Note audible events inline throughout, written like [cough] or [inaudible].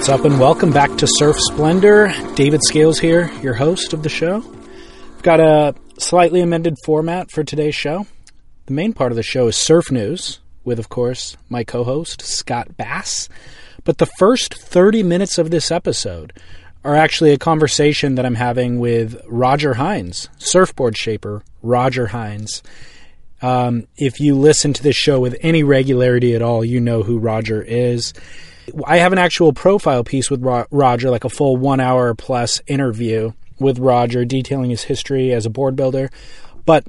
What's up, and welcome back to Surf Splendor. David Scales here, your host of the show. I've got a slightly amended format for today's show. The main part of the show is surf news, with, of course, my co host, Scott Bass. But the first 30 minutes of this episode are actually a conversation that I'm having with Roger Hinds, surfboard shaper Roger Hinds. Um, if you listen to this show with any regularity at all, you know who Roger is. I have an actual profile piece with Roger, like a full one hour plus interview with Roger detailing his history as a board builder. But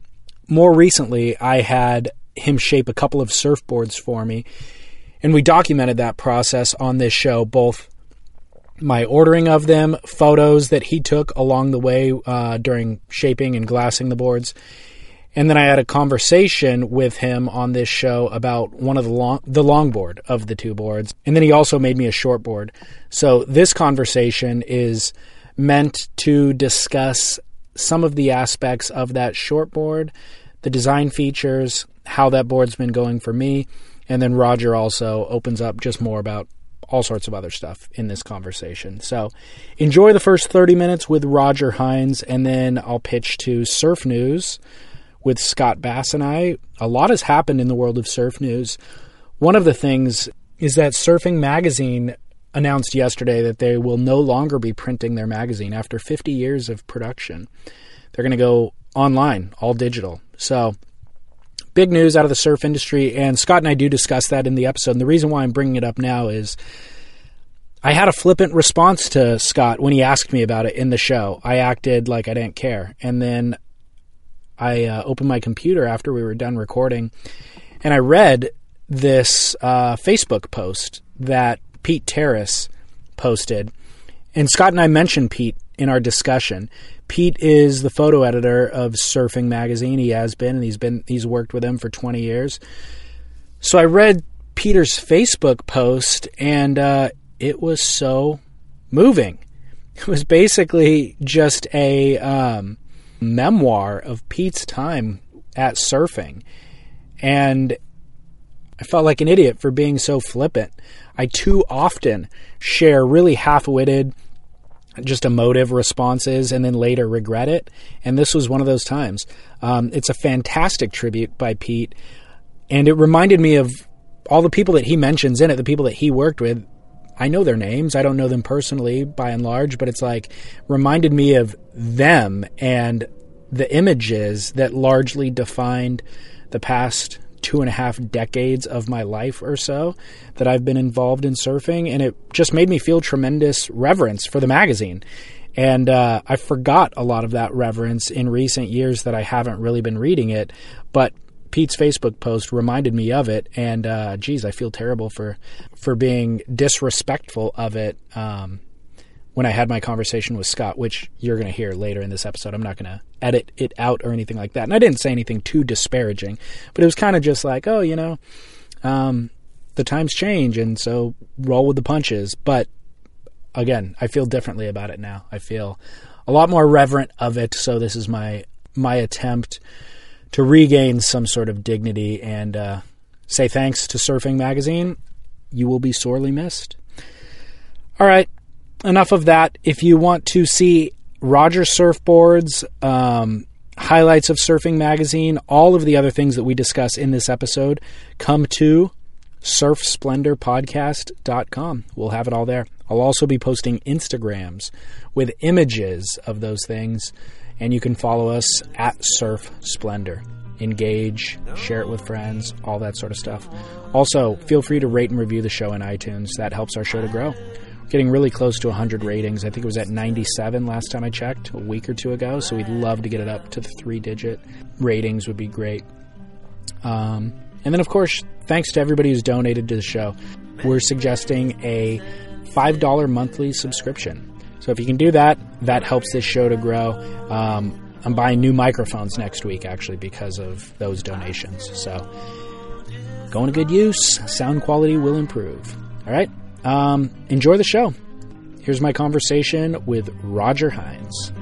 more recently, I had him shape a couple of surfboards for me. And we documented that process on this show, both my ordering of them, photos that he took along the way uh, during shaping and glassing the boards. And then I had a conversation with him on this show about one of the long the longboard of the two boards. And then he also made me a shortboard. So this conversation is meant to discuss some of the aspects of that shortboard, the design features, how that board's been going for me, and then Roger also opens up just more about all sorts of other stuff in this conversation. So enjoy the first 30 minutes with Roger Hinds, and then I'll pitch to Surf News with Scott Bass and I. A lot has happened in the world of surf news. One of the things is that Surfing Magazine announced yesterday that they will no longer be printing their magazine after 50 years of production. They're going to go online, all digital. So, big news out of the surf industry, and Scott and I do discuss that in the episode. And the reason why I'm bringing it up now is I had a flippant response to Scott when he asked me about it in the show. I acted like I didn't care. And then I uh, opened my computer after we were done recording, and I read this uh, Facebook post that Pete Taras posted. And Scott and I mentioned Pete in our discussion. Pete is the photo editor of Surfing Magazine. He has been, and he's been he's worked with them for 20 years. So I read Peter's Facebook post, and uh, it was so moving. It was basically just a um, memoir of Pete's time at surfing. And I felt like an idiot for being so flippant. I too often share really half witted, just emotive responses and then later regret it. And this was one of those times. Um, it's a fantastic tribute by Pete. And it reminded me of all the people that he mentions in it, the people that he worked with. I know their names. I don't know them personally by and large, but it's like reminded me of them and the images that largely defined the past two and a half decades of my life or so that I've been involved in surfing. And it just made me feel tremendous reverence for the magazine. And uh, I forgot a lot of that reverence in recent years that I haven't really been reading it. But Pete's Facebook post reminded me of it, and uh, geez, I feel terrible for for being disrespectful of it um, when I had my conversation with Scott, which you're going to hear later in this episode. I'm not going to edit it out or anything like that, and I didn't say anything too disparaging, but it was kind of just like, oh, you know, um, the times change, and so roll with the punches. But again, I feel differently about it now. I feel a lot more reverent of it. So this is my my attempt to regain some sort of dignity and uh, say thanks to Surfing Magazine. You will be sorely missed. All right, enough of that. If you want to see Roger surfboards, um, highlights of Surfing Magazine, all of the other things that we discuss in this episode, come to surfsplendorpodcast.com. We'll have it all there. I'll also be posting Instagrams with images of those things, and you can follow us at Surf Splendor. Engage, share it with friends, all that sort of stuff. Also, feel free to rate and review the show in iTunes. That helps our show to grow. getting really close to 100 ratings. I think it was at 97 last time I checked, a week or two ago. So we'd love to get it up to the three digit ratings, would be great. Um, and then, of course, thanks to everybody who's donated to the show. We're suggesting a $5 monthly subscription. So if you can do that, that helps this show to grow. Um, I'm buying new microphones next week, actually, because of those donations. So going to good use. Sound quality will improve. All right. Um, enjoy the show. Here's my conversation with Roger Hinds.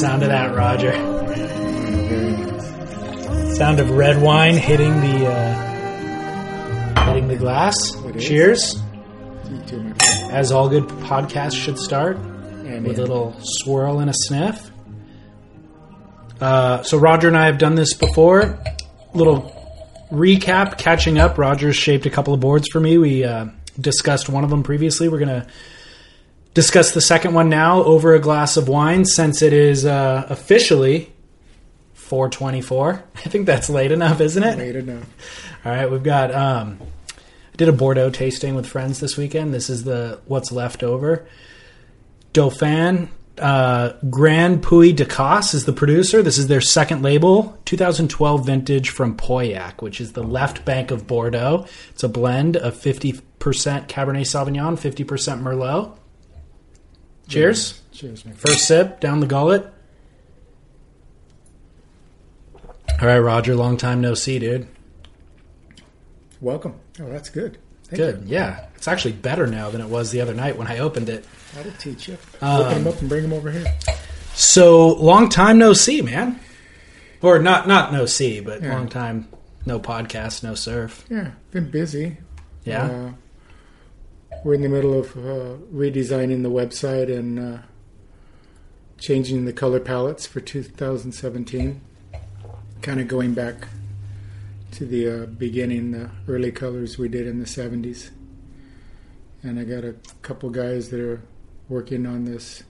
Sound of that, Roger? Sound of red wine hitting the uh, hitting the glass. Cheers. As all good podcasts should start, with a little swirl and a sniff. Uh, so Roger and I have done this before. Little recap, catching up. Roger's shaped a couple of boards for me. We uh, discussed one of them previously. We're gonna discuss the second one now over a glass of wine since it is uh, officially 424 [laughs] i think that's late enough isn't it? Late enough. all right we've got um, i did a bordeaux tasting with friends this weekend. This is the what's left over. Dauphin uh, Grand-Puy Ducasse is the producer. This is their second label 2012 vintage from Pauillac, which is the left bank of bordeaux. It's a blend of 50% cabernet sauvignon 50% merlot cheers Cheers, Nick. First sip down the gullet. All right, Roger. Long time no see, dude. Welcome. Oh, that's good. Thank Good. You. Yeah, it's actually better now than it was the other night when I opened it. That'll teach you. Um, Open them up and bring them over here. So long time no see, man. Or not not no see, but Yeah. long time no podcast, no surf. Yeah, been busy. Yeah. Uh, we're in the middle of uh, redesigning the website and uh, changing the color palettes for 2017. Kind of going back to the uh, beginning, the early colors we did in the 70s. And I got a couple guys that are working on this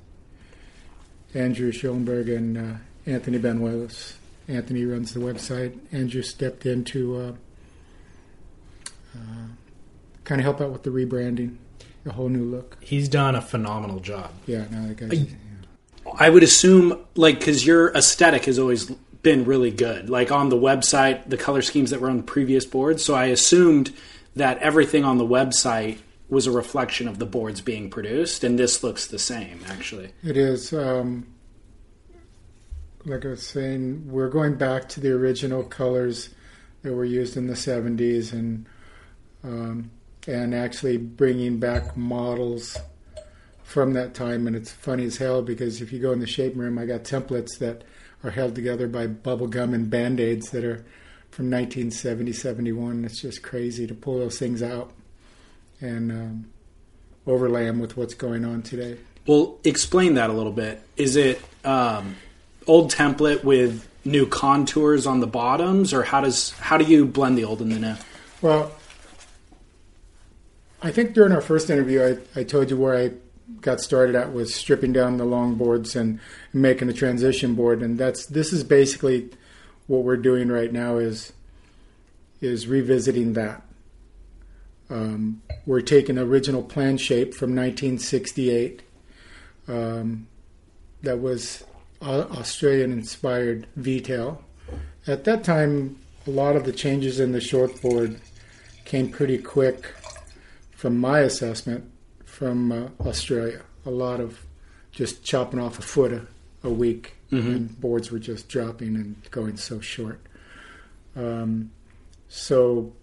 Andrew Schoenberg and uh, Anthony Banuelos. Anthony runs the website. Andrew stepped in to uh, uh, kind of help out with the rebranding, a whole new look. He's done a phenomenal job. Yeah, now the guys. I would assume, like, because your aesthetic has always been really good. Like on the website, the color schemes that were on the previous boards. So I assumed that everything on the website was a reflection of the boards being produced, and this looks the same, actually. It is, um, like I was saying, we're going back to the original colors that were used in the 70s and um, and actually bringing back models from that time. And it's funny as hell because if you go in the shape room, I got templates that are held together by bubble gum and band aids that are from 1970, 71. It's just crazy to pull those things out and um, overlay them with what's going on today. Well, explain that a little bit. Is it um, old template with new contours on the bottoms, or how does how do you blend the old and the new? Well, I think during our first interview, I, I told you where I got started at was stripping down the long boards and making a transition board, and that's this is basically what we're doing right now is is revisiting that. Um, we're taking the original plan shape from 1968. Um, that was Australian inspired V-tail. At that time, a lot of the changes in the short board came pretty quick from my assessment from uh, Australia. A lot of just chopping off a foot a, a week, and boards were just dropping and going so short. Um, so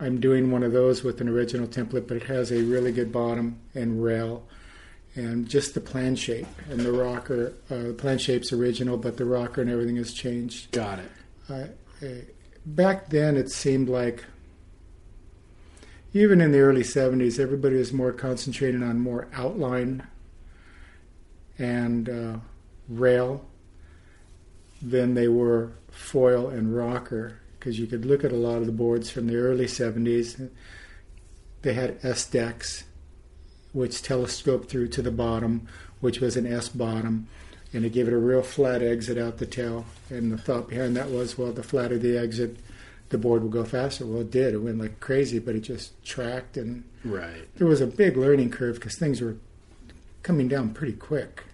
I'm doing one of those with an original template, but it has a really good bottom and rail, and just the plan shape and the rocker. Uh, the plan shape's original, but the rocker and everything has changed. Got it. I, I, back then, it seemed like even in the early 70s, everybody was more concentrated on more outline and uh, rail than they were foil and rocker because you could look at a lot of the boards from the early 70s. They had S decks, which telescoped through to the bottom, which was an S bottom, and it gave it a real flat exit out the tail. And the thought behind that was, well, the flatter the exit, the board would go faster. Well, it did. It went like crazy, but it just tracked, and Right. there was a big learning curve because things were coming down pretty quick.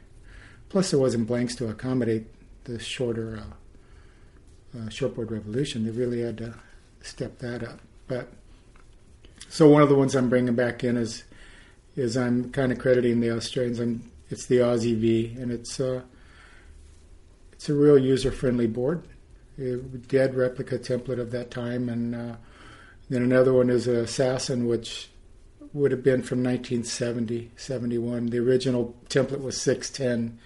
Plus, there wasn't blanks to accommodate the shorter uh, uh, shortboard revolution. They really had to step that up. But so one of the ones I'm bringing back in is is I'm kind of crediting the Australians. I'm, it's the Aussie V, and it's uh, it's a real user friendly board. A dead replica template of that time, and uh, then another one is Assassin, which would have been from 1970, 71. The original template was 6'10,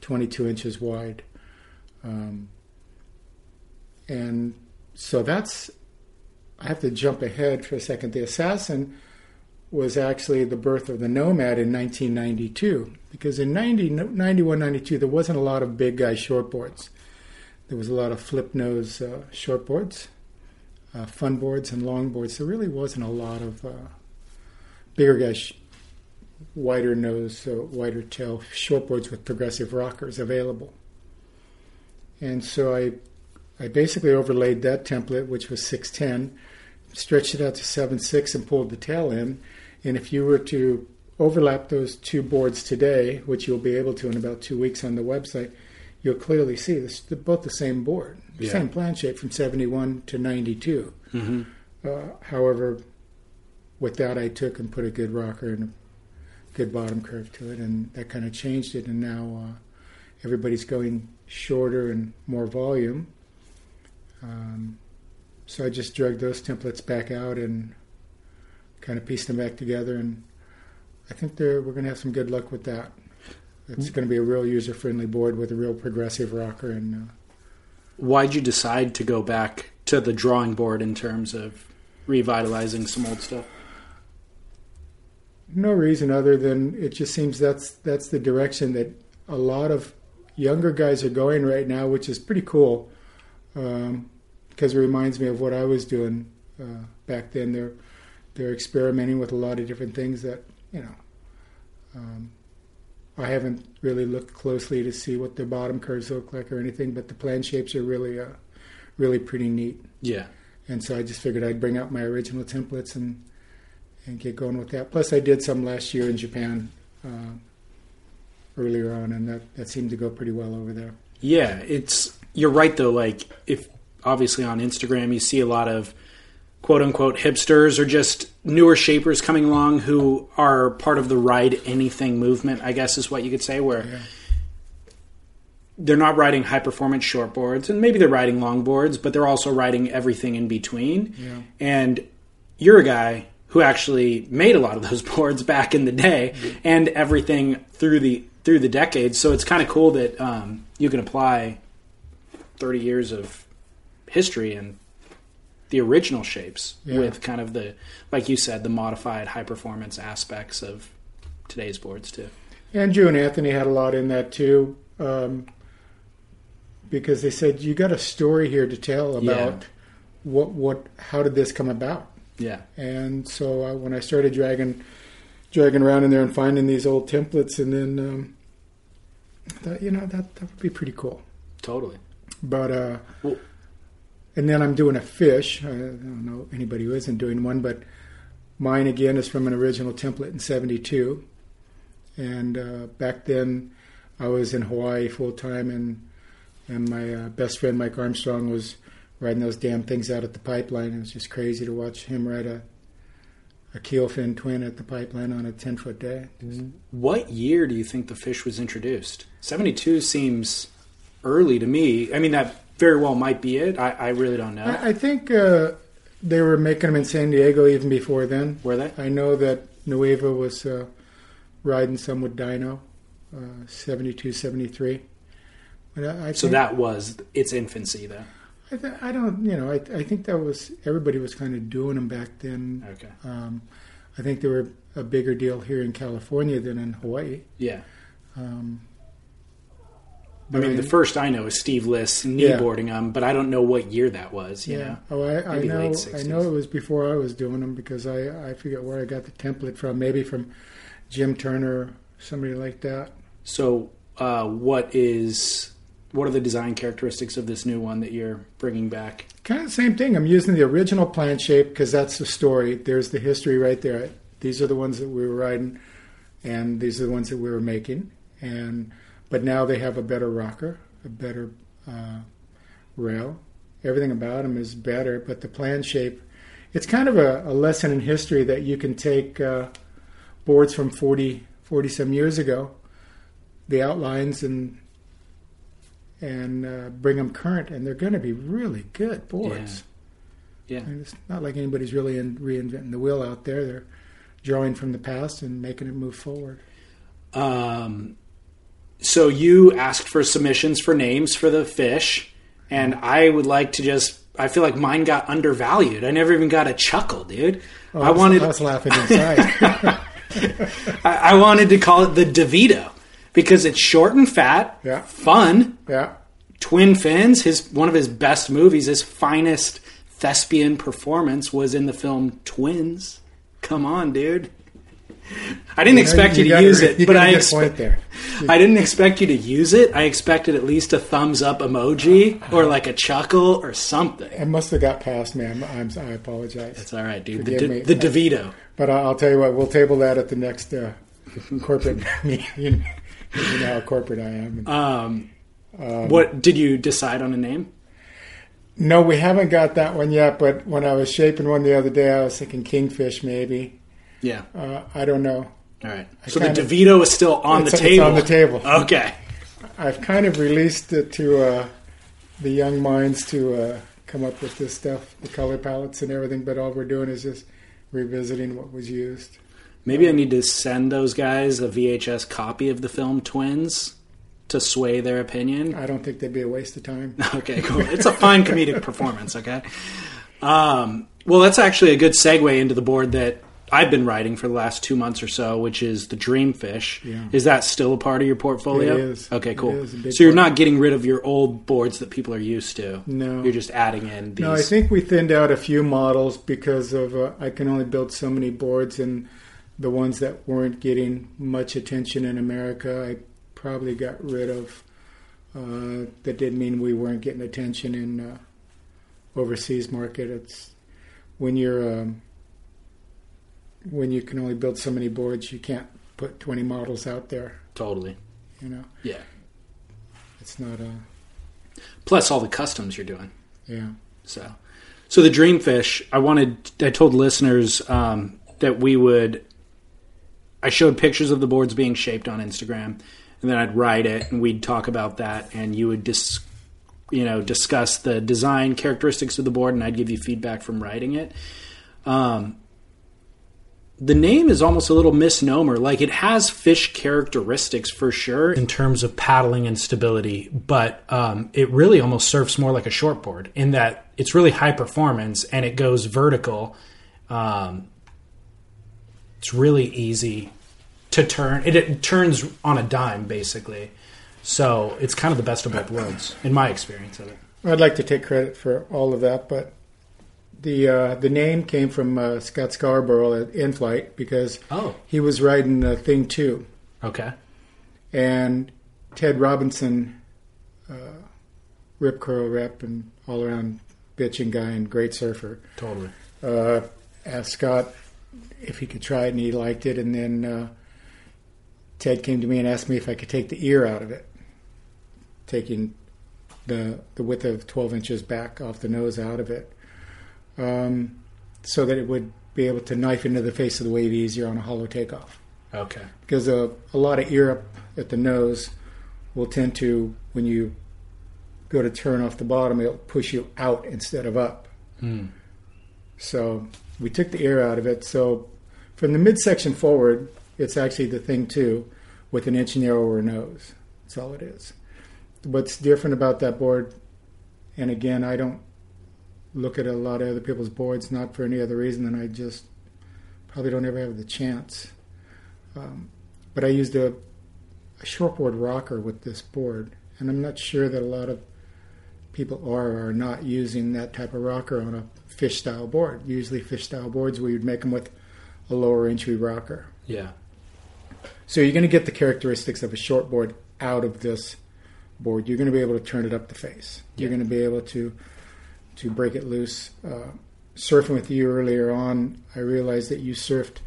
22 inches wide. Um, and so that's, I have to jump ahead for a second. The Assassin was actually the birth of the Nomad in 1992, because in 90, 91, 92, there wasn't a lot of big guy shortboards. There was a lot of flip nose uh, shortboards, uh, fun boards, and long boards. There really wasn't a lot of uh, bigger guys, wider nose, uh, wider tail shortboards with progressive rockers available. And so I, I basically overlaid that template, which was 610, stretched it out to 7.6 and pulled the tail in. And if you were to overlap those two boards today, which you'll be able to in about two weeks on the website, you'll clearly see this, they're both the same board, Yeah. same plan shape from 71 to 92. Mm-hmm. Uh, however, with that, I took and put a good rocker and a good bottom curve to it, and that kind of changed it. And now uh, everybody's going shorter and more volume. Um, so I just drug those templates back out and kind of pieced them back together, and I think they're, we're going to have some good luck with that. It's going to be a real user-friendly board with a real progressive rocker, and uh, Why'd you decide to go back to the drawing board in terms of revitalizing some old stuff? no reason other than it just seems that's that's the direction that a lot of younger guys are going right now, which is pretty cool um, because it reminds me of what I was doing uh, back then. They're they're experimenting with a lot of different things that you know. Um, I haven't really looked closely to see what the bottom curves look like or anything, but the plan shapes are really uh, really pretty neat. Yeah. And so I just figured I'd bring out my original templates and and get going with that. Plus, I did some last year in Japan uh, earlier on, and that, that seemed to go pretty well over there. Yeah, it's you're right though. Like if obviously on Instagram you see a lot of quote unquote hipsters or just newer shapers coming along who are part of the ride anything movement. I guess is what you could say where. They're not riding high performance shortboards, and maybe they're riding longboards, but they're also riding everything in between. Yeah. And you're a guy who actually made a lot of those [laughs] boards back in the day, and everything through the through the decades. So it's kind of cool that um, you can apply 30 years of history and the original shapes Yeah. with kind of the like you said the modified high performance aspects of today's boards too Andrew and Anthony had a lot in that too, um, because they said you got a story here to tell about what what how did this come about. yeah And so I, when I started dragging dragging around in there and finding these old templates, and then um, I thought, you know, that that would be pretty cool. totally But uh, Well- and then I'm doing a fish. I don't know anybody who isn't doing one, but mine again is from an original template in '72. And uh, back then, I was in Hawaii full time, and and my uh, best friend Mike Armstrong was riding those damn things out at the pipeline. It was just crazy to watch him ride a a keel fin twin at the pipeline on a ten foot day. what year do you think the fish was introduced 72 seems early to me i mean that very well might be it i, I really don't know I, I think uh, they were making them in San Diego even before then. were they I know that Nuuhiwa was uh, riding some with Dino, uh, 72, 73. But I, I so think, that was its infancy though I, th- I don't, you know, I, I think that was everybody was kind of doing them back then. okay Um, I think they were a bigger deal here in California than in Hawaii. yeah Um, I mean, the first I know is Steve Lis Yeah. kneeboarding them, but I don't know what year that was. You Yeah. know? Oh, I, I know. I know it was before I was doing them because I I forget where I got the template from. Maybe from Jim Turner, somebody like that. So, uh, what is what are the design characteristics of this new one that you're bringing back? Kind of the same thing. I'm using the original plan shape because that's the story. There's the history right there. These are the ones that we were riding, and these are the ones that we were making. And but now they have a better rocker, a better uh, rail. Everything about them is better. But the plan shape, it's kind of a, a lesson in history that you can take uh, boards from 40, 40 some years ago, the outlines and and uh, bring them current, and they're going to be really good boards. Yeah. And it's not like anybody's really in, reinventing the wheel out there. They're drawing from the past and making it move forward. Um, so you asked for submissions for names for the fish, and I would like to just. I feel like mine got undervalued. I never even got a chuckle, dude. Oh, I wanted. I was laughing inside. [laughs] I, I wanted to call it the DeVito because it's short and fat, Yeah. fun, yeah, twin fins. His one of his best movies, his finest thespian performance was in the film Twins. Come on, dude. [laughs] I didn't expect you, You to got use it, you but I expect point there. [laughs] I didn't expect you to use it. I expected at least a thumbs up emoji or like a chuckle or something. I must have got past me. I'm, I'm, I apologize. It's all right, dude. The, Forgive me. the DeVito. But I'll, I'll tell you what, we'll table that at the next uh, corporate [laughs] meeting. You know, how corporate I am. Um, what did you decide on a name? no, we haven't got that one yet. But when I was shaping one the other day, I was thinking kingfish, maybe. Yeah. Uh, I don't know. All right. So the kind of- DeVito is still on the table. on the table. Okay. I've kind of released it to uh, the young minds to uh, come up with this stuff, the color palettes and everything. But all we're doing is just revisiting what was used. Maybe I need to send those guys a VHS copy of the film Twins to sway their opinion. I don't think they'd be a waste of time. [laughs] Okay, cool. It's a fine comedic performance. Okay. Um, well, that's actually a good segue into the board that I've been writing for the last two months or so, which is the Dreamfish. Yeah. Is that still a part of your portfolio? It is. Okay, cool. is so you're part. not getting rid of your old boards that people are used to. No. You're just adding in these. No, I think we thinned out a few models because of uh, I can only build so many boards, and the ones that weren't getting much attention in America, I probably got rid of. Uh, that didn't mean we weren't getting attention in uh, overseas market. It's when you're um, when you can only build so many boards, you can't put 20 models out there. totally. You know, Yeah. it's not a Plus all the customs you're doing. yeah. So, so the Dreamfish, I wanted, I told listeners um, that we would. I showed pictures of the boards being shaped on Instagram, and then I'd write it, and we'd talk about that, and you would dis, you know, discuss the design characteristics of the board, and I'd give you feedback from writing it. Um, the name is almost a little misnomer. Like it has fish characteristics for sure in terms of paddling and stability, but um, it really almost surfs more like a shortboard in that it's really high performance and it goes vertical. Um, it's really easy to turn. It, it turns on a dime basically, so it's kind of the best of both worlds in my experience of it. I'd like to take credit for all of that, but the uh, the name came from uh, Scott Scarborough at In Flight because Oh. he was riding uh, Thing Two, Okay. and Ted Robinson, uh, rip curl rep and all around bitching guy and great surfer, Totally. uh, asked Scott if he could try it, and he liked it. And then uh, Ted came to me and asked me if I could take the ear out of it, taking the the width of 12 inches back off the nose out of it, um, so that it would be able to knife into the face of the wave easier on a hollow takeoff. Okay. Because a, a lot of ear up at the nose will tend to, when you go to turn off the bottom, it'll push you out instead of up. So we took the ear out of it. So from the midsection forward, it's actually the thing too, with an inch narrower nose. That's all it is. What's different about that board, and again, I don't look at a lot of other people's boards, not for any other reason than I just probably don't ever have the chance. Um, but I used a, a shortboard rocker with this board, and I'm not sure that a lot of people are or are not using that type of rocker on a fish style board. Usually, fish style boards we would make them with a lower entry rocker. Yeah. So you're going to get the characteristics of a short board out of this board. You're going to be able to turn it up the face. You're going to be able to to break it loose. Uh, surfing with you earlier on, I realized that you surfed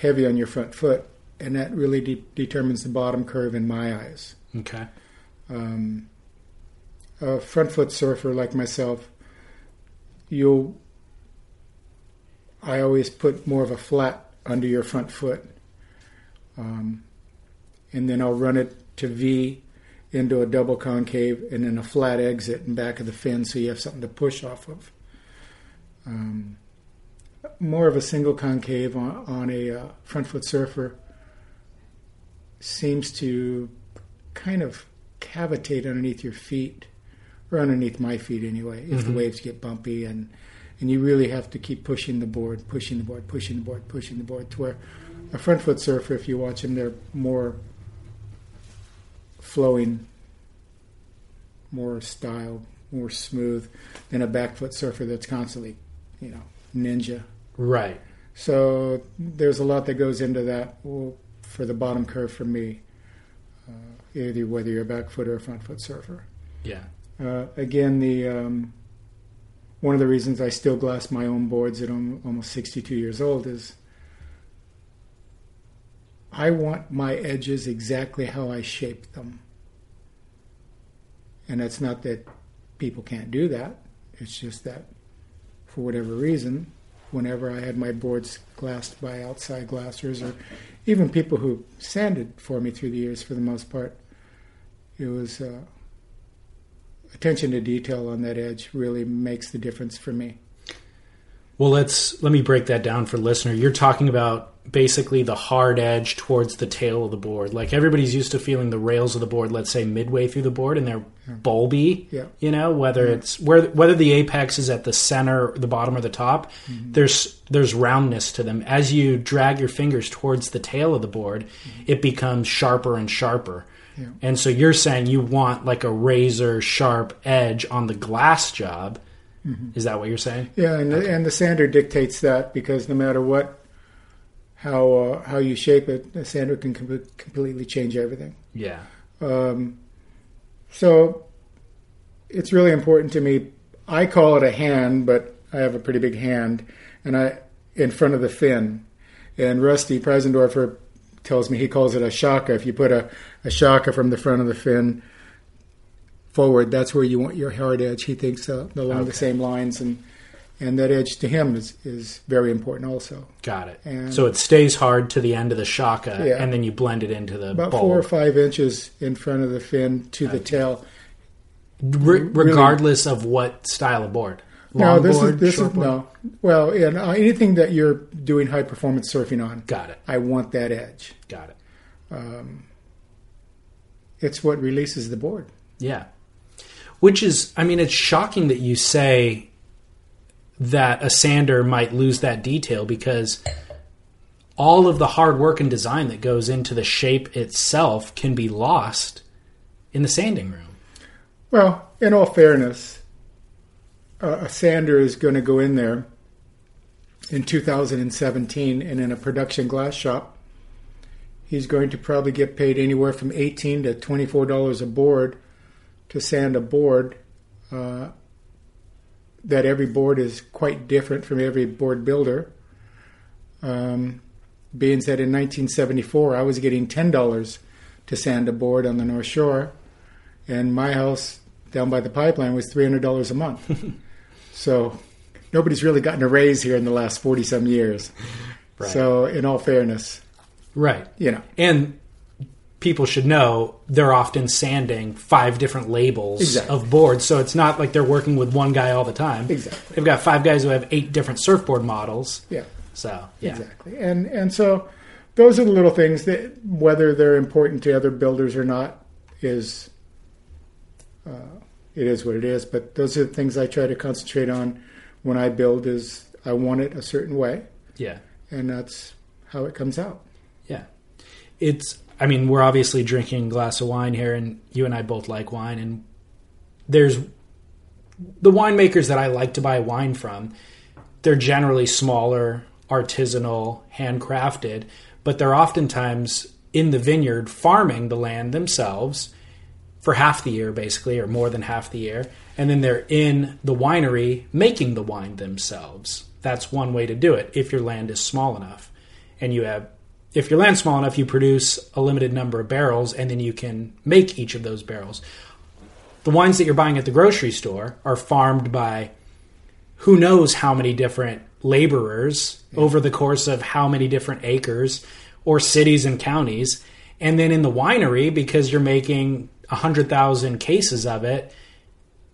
heavy on your front foot, and that really de- determines the bottom curve in my eyes. Okay. Um, a front foot surfer like myself, you'll. I always put more of a flat under your front foot, um, and then I'll run it to V into a double concave, and then a flat exit in back of the fin, so you have something to push off of. Um, more of a single concave on, on a uh, front foot surfer seems to kind of cavitate underneath your feet, or underneath my feet anyway, if the waves get bumpy and and you really have to keep pushing the board, pushing the board, pushing the board, pushing the board. To where a front foot surfer, if you watch them, they're more flowing, more style, more smooth than a back foot surfer that's constantly, you know, ninja. Right. So there's a lot that goes into that well, for the bottom curve for me, uh, either whether you're a back foot or a front foot surfer. Yeah. Uh, again, the um, one of the reasons I still glass my own boards at almost 62 years old is I want my edges exactly how I shaped them. And that's not that people can't do that. It's just that for whatever reason, whenever I had my boards glassed by outside glassers or even people who sanded for me through the years for the most part, it was uh, attention to detail on that edge really makes the difference for me. Well, let's let me break that down for listener. You're talking about basically the hard edge towards the tail of the board. Like everybody's used to feeling the rails of the board, let's say midway through the board, and they're bulby. Yeah. You know, whether it's where whether the apex is at the center, the bottom, or the top, mm-hmm. there's there's roundness to them. As you drag your fingers towards the tail of the board, mm-hmm. it becomes sharper and sharper. Yeah. And so you're saying you want like a razor sharp edge on the glass job. Is that what you're saying? Yeah, and the, and the sander dictates that because no matter what, how uh, how you shape it, the sander can com- completely change everything. Yeah. Um, so it's really important to me. I call it a hand, but I have a pretty big hand, and I in front of the fin. And Rusty Preisendorfer tells me he calls it a shaka. If you put a, a shaka from the front of the fin forward, that's where you want your hard edge. He thinks uh, along the same lines, and and that edge to him is is very important also. Got it. And- so it stays hard to the end of the shaka, Yeah. and then you blend it into the About bulb. four or five inches in front of the fin to the tail. Re- regardless of what style of board. No, this board, is this is board? no. Well, and uh, anything that you're doing high performance surfing on, Got it. I want that edge. Got it. It's what releases the board. Yeah. Which is, I mean, it's shocking that you say that a sander might lose that detail because all of the hard work and design that goes into the shape itself can be lost in the sanding room. Well, in all fairness, uh, a sander is going to go in there in 2017 and in a production glass shop. He's going to probably get paid anywhere from 18 to 24 dollars a board to sand a board. Uh, that every board is quite different from every board builder. Um, being said, in 1974, I was getting ten dollars to sand a board on the North Shore, and my house down by the pipeline was three hundred dollars a month. [laughs] so nobody's really gotten a raise here in the last forty some years. So, in all fairness, Right. you know, And people should know they're often sanding five different labels Exactly. of boards. So it's not like they're working with one guy all the time. Exactly. They've got five guys who have eight different surfboard models. yeah, So, yeah. exactly. And and so those are the little things that whether they're important to other builders or not is uh, it is what it is. But those are the things I try to concentrate on when I build. Is I want it a certain way, Yeah. and that's how it comes out. Yeah. It's I mean, we're obviously drinking a glass of wine here, and you and I both like wine. And there's the winemakers that I like to buy wine from. They're generally smaller, artisanal, handcrafted, but they're oftentimes in the vineyard farming the land themselves for half the year, basically, or more than half the year. And then they're in the winery making the wine themselves. That's one way to do it if your land is small enough. And you have, if your land's small enough, you produce a limited number of barrels and then you can make each of those barrels. The wines that you're buying at the grocery store are farmed by who knows how many different laborers over the course of how many different acres or cities and counties. And then in the winery, because you're making 100,000 cases of it,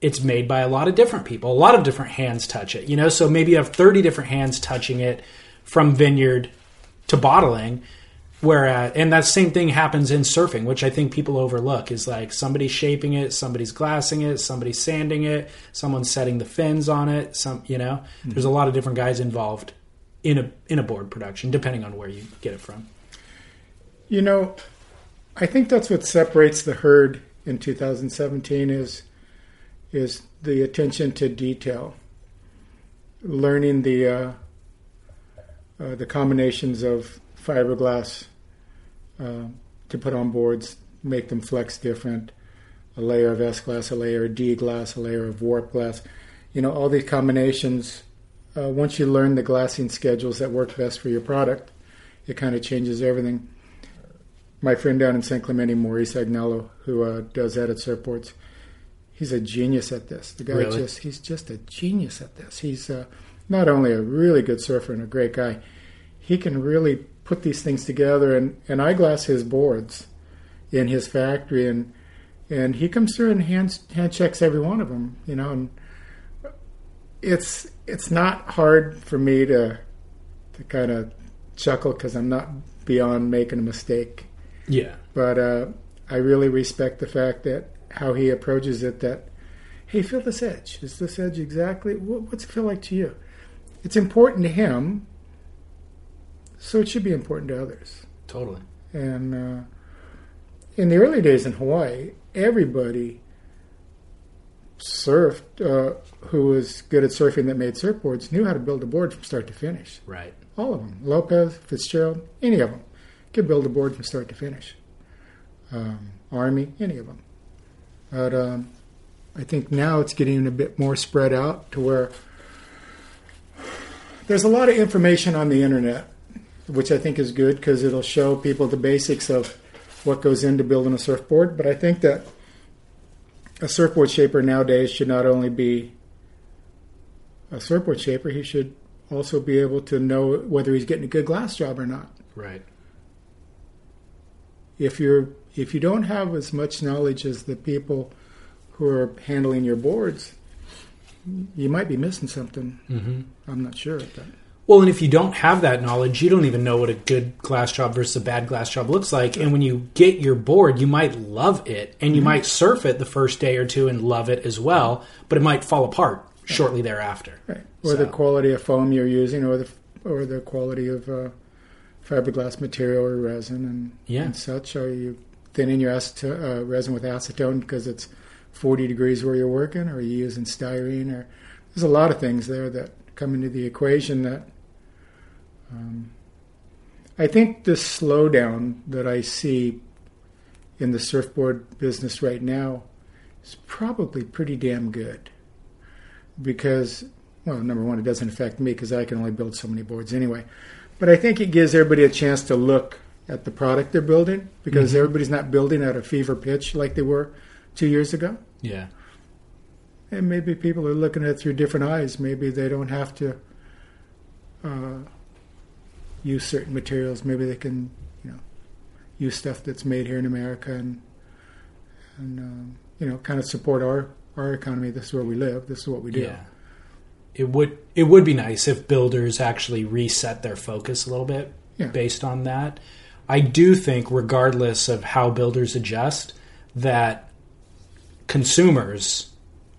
it's made by a lot of different people. A lot of different hands touch it, you know? So maybe you have 30 different hands touching it from vineyard to bottling. Whereas, and that same thing happens in surfing, which I think people overlook is like somebody's shaping it, somebody's glassing it, somebody's sanding it, someone's setting the fins on it. Some, you know, mm-hmm. there's a lot of different guys involved in a in a board production, depending on where you get it from. You know, I think that's what separates the herd in 2017 is is the attention to detail, learning the uh, uh, the combinations of fiberglass uh, to put on boards, make them flex different, a layer of S glass, a layer of D glass, a layer of warp glass. You know, all these combinations. Uh, once you learn the glassing schedules that work best for your product, it kind of changes everything. My friend down in San Clemente, Maurice Agnello, who uh, does edit surfboards, he's a genius at this. The guy really? just he's just a genius at this. He's uh, not only a really good surfer and a great guy, he can really put these things together. And, and I glass his boards in his factory, and and he comes through and hand hand checks every one of them. You know, and it's it's not hard for me to to kind of chuckle because I'm not beyond making a mistake. Yeah, but uh, I really respect the fact that how he approaches it that hey feel this edge is this edge exactly what's it feel like to you it's important to him so it should be important to others. Totally. And uh, in the early days in hawaii everybody surfed uh, who was good at surfing that made surfboards knew how to build a board from start to finish. Right. All of them. Lopez fitzgerald any of them could build a board from start to finish. Um, army any of them. But um, I think now it's getting a bit more spread out to where there's a lot of information on the internet, which I think is good because it'll show people the basics of what goes into building a surfboard. But I think that a surfboard shaper nowadays should not only be a surfboard shaper, he should also be able to know whether he's getting a good glass job or not. Right. If you're if you don't have as much knowledge as the people who are handling your boards, you might be missing something. Mm-hmm. I'm not sure. But. Well, and if you don't have that knowledge, you don't even know what a good glass job versus a bad glass job looks like. And when you get your board, you might love it, and you mm-hmm. might surf it the first day or two and love it as well, but it might fall apart right. shortly thereafter. Right. Or so. the quality of foam you're using, or the or the quality of uh, fiberglass material or resin and, yeah. and such. Are you thinning your acet- uh, resin with acetone because it's 40 degrees where you're working, or are you using styrene? Or there's a lot of things there that come into the equation that um, I think this slowdown that I see in the surfboard business right now is probably pretty damn good because well number one it doesn't affect me because i can only build so many boards anyway but i think it gives everybody a chance to look at the product they're building because mm-hmm. everybody's not building at a fever pitch like they were two years ago. Yeah. And maybe people are looking at it through different eyes. Maybe they don't have to uh, use certain materials. Maybe they can, you know, use stuff that's made here in America and and um, you know, kind of support our our economy. This is where we live. This is what we do. Yeah. It would it would be nice if builders actually reset their focus a little bit yeah. based on that. I do think, regardless of how builders adjust, that consumers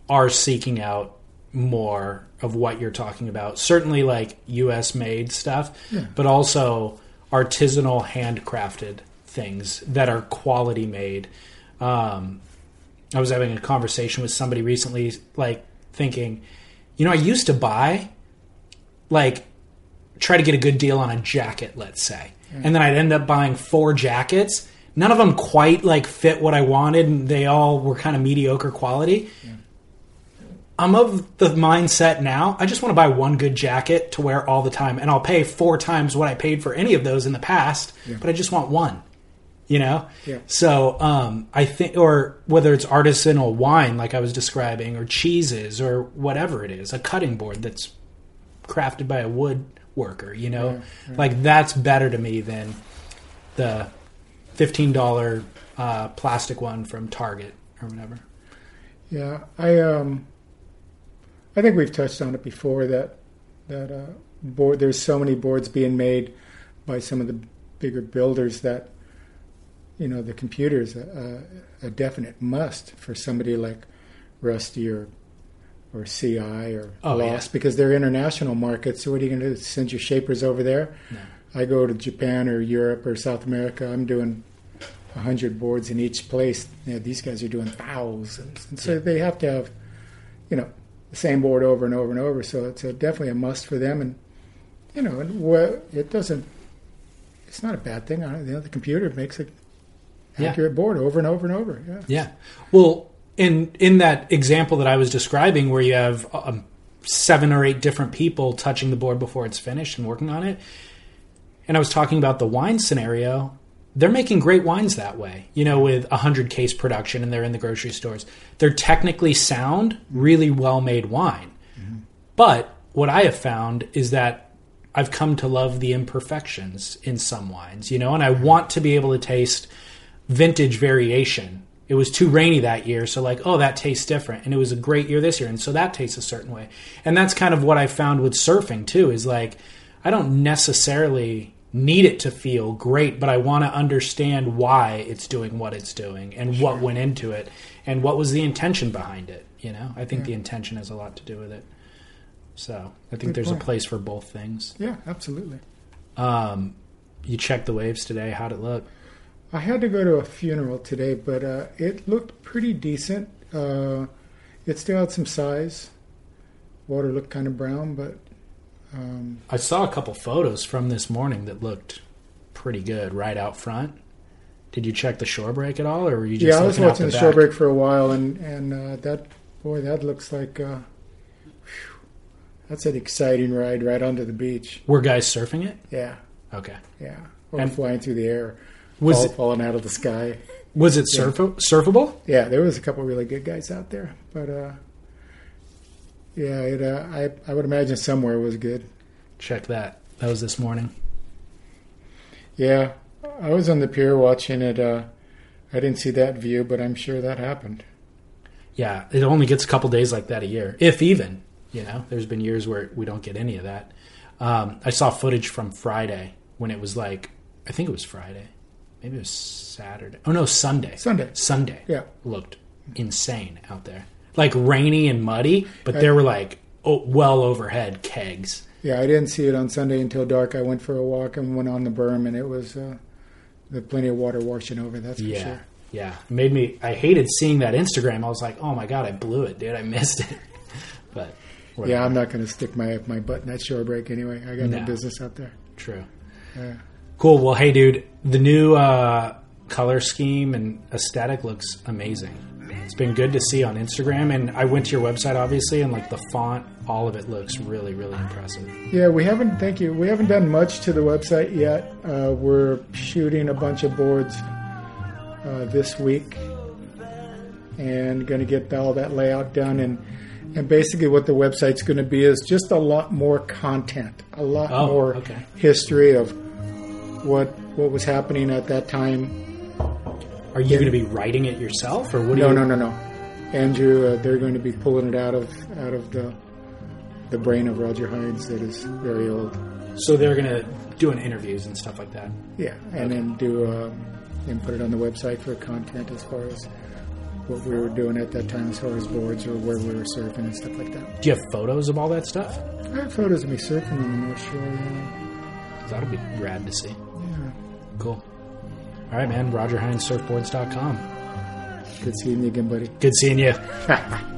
are seeking out more of what you're talking about. Certainly, like U.S. made stuff, yeah. but also artisanal, handcrafted things that are quality made. Um, I was having a conversation with somebody recently, like thinking, you know, I used to buy, like, try to get a good deal on a jacket, let's say, and then I'd end up buying four jackets. None of them quite like fit what I wanted, and they all were kind of mediocre quality. I'm of the mindset now. I just want to buy one good jacket to wear all the time, and I'll pay four times what I paid for any of those in the past. But I just want one, you know. Yeah. So um, I think, or whether it's artisanal wine, like I was describing, or cheeses, or whatever it is, a cutting board that's crafted by a woodworker, you know, like that's better to me than the fifteen dollar uh, plastic one from Target or whatever. Yeah, I um, I think we've touched on it before that that uh, board. There's so many boards being made by some of the bigger builders that you know the computer's a, a, a definite must for somebody like Rusty or or CI or Oh, Lost yeah. because they're international markets. So what are you going to do? Send your shapers over there? I go to Japan or Europe or South America. I'm doing a hundred boards in each place. You know, these guys are doing thousands, and so they have to have, you know, the same board over and over and over. So it's a, definitely a must for them. And you know, and it doesn't. It's not a bad thing. I- You know, the computer makes an Yeah. accurate board over and over and over. Yeah. Yeah. Well, in in that example that I was describing, where you have um, seven or eight different people touching the board before it's finished and working on it, and I was talking about the wine scenario. They're making great wines that way, you know, with a hundred case production, and they're in the grocery stores. They're technically sound, really well made wine. But what I have found is that I've come to love the imperfections in some wines, you know, and I want to be able to taste vintage variation. It was too rainy that year, so like, oh, that tastes different. And it was a great year this year, and so that tastes a certain way. And that's kind of what I found with surfing too, is like, I don't necessarily need it to feel great, but I want to understand why it's doing what it's doing and what went into it and what was the intention behind it. You know, I think the intention has a lot to do with it. So I think Good there's point. a place for both things. Yeah, absolutely. Um, you checked the waves today. How'd it look? I had to go to a funeral today, but uh, it looked pretty decent. Uh, it still had some size. Water looked kind of brown, but um, I saw a couple photos from this morning that looked pretty good right out front. Did you check the shore break at all, or were you just yeah, I was watching the, the shore break for a while, and and uh, that boy, that looks like uh, whew, that's an exciting ride right onto the beach. Were guys surfing it? Yeah, Okay. yeah, or And- flying through the air, Was fall, it falling out of the sky. was it surf- surfable? Yeah, there was a couple really good guys out there, but uh, yeah, it, uh, I I would imagine somewhere was good. Check that. That was this morning. Yeah, I was on the pier watching it. Uh, I didn't see that view, but I'm sure that happened. Yeah, it only gets a couple days like that a year, if even. You know, there's been years where we don't get any of that. Um, I saw footage from Friday when it was like, I think it was Friday, maybe it was Saturday. Oh no, Sunday. Sunday. Sunday. Yeah. looked insane out there, like rainy and muddy, but there were like oh, well overhead kegs. Yeah, I didn't see it on Sunday until dark. I went for a walk and went on the berm, and it was uh, there plenty of water washing over. That's for Yeah. sure. Yeah. It made me I hated seeing that Instagram. I was like, "Oh my god, I blew it, dude. I missed it." [laughs] but whatever. Yeah, I'm not going to stick my my butt in that shore break anyway. I got no, No. business out there. true. Yeah. Cool. Well, hey dude, the new uh color scheme and aesthetic looks amazing. It's been good to see on Instagram and I went to your website obviously and like the font, all of it looks really really impressive. Yeah, we haven't. Thank you. We haven't done much to the website yet. Uh, we're shooting a bunch of boards uh, this week, and going to get all that layout done. And and basically, what the website's going to be is just a lot more content, a lot Oh, more okay. history of what what was happening at that time. Are you going to be writing it yourself or what No, you no, no, no. Andrew, uh, they're going to be pulling it out of out of the the brain of Roger Hinds that is very old. So they're going to doing interviews and stuff like that. Yeah, and then do um, and put it on the website for content as far as what we were doing at that time, as far as boards or where we were surfing and stuff like that. Do you have photos of all that stuff? I have photos of me surfing on the North Shore. Yeah, That'll be rad to see. yeah. Cool. All right, man. RogerHindsSurfboards.com. Good seeing you again, buddy. Good seeing you. [laughs]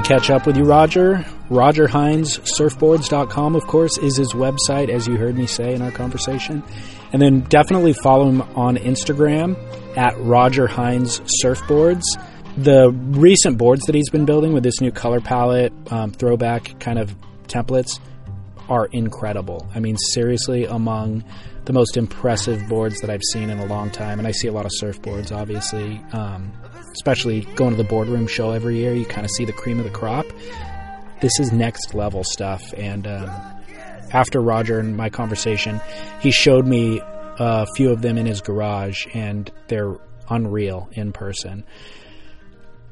to catch up with you, Roger. Roger Hinds, of course, is his website, as you heard me say in our conversation. And then definitely follow him on Instagram at Roger Hinds Surfboards. The recent boards that he's been building with this new color palette, um, throwback kind of templates, are incredible. I mean, seriously, among the most impressive boards that I've seen in a long time. And I see a lot of surfboards, obviously. Um, especially going to the boardroom show every year, you kind of see the cream of the crop. This is next level stuff. And um, after Roger and my conversation, he showed me a few of them in his garage, and they're unreal in person.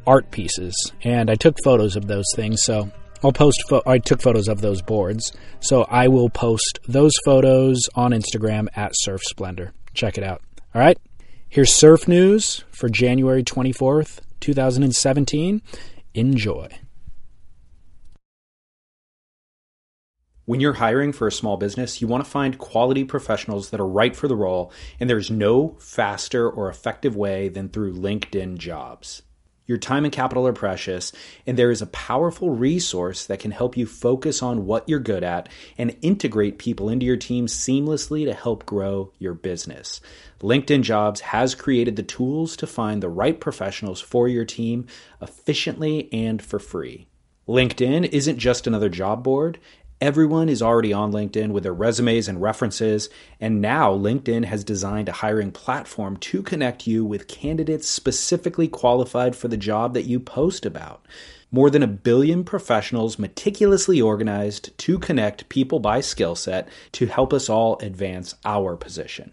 Art pieces, and I took photos of those things. So I'll post. Fo- I took photos of those boards, so I will post those photos on Instagram at Surf Splendor. Check it out. All right. Here's surf news for January 24th, 2017. Enjoy. When you're hiring for a small business, you want to find quality professionals that are right for the role, and there's no faster or effective way than through LinkedIn jobs. Your time and capital are precious, and there is a powerful resource that can help you focus on what you're good at and integrate people into your team seamlessly to help grow your business. LinkedIn Jobs has created the tools to find the right professionals for your team efficiently and for free. LinkedIn isn't just another job board. Everyone is already on LinkedIn with their resumes and references, and now LinkedIn has designed a hiring platform to connect you with candidates specifically qualified for the job that you post about. More than a billion professionals meticulously organized to connect people by skill set to help us all advance our position.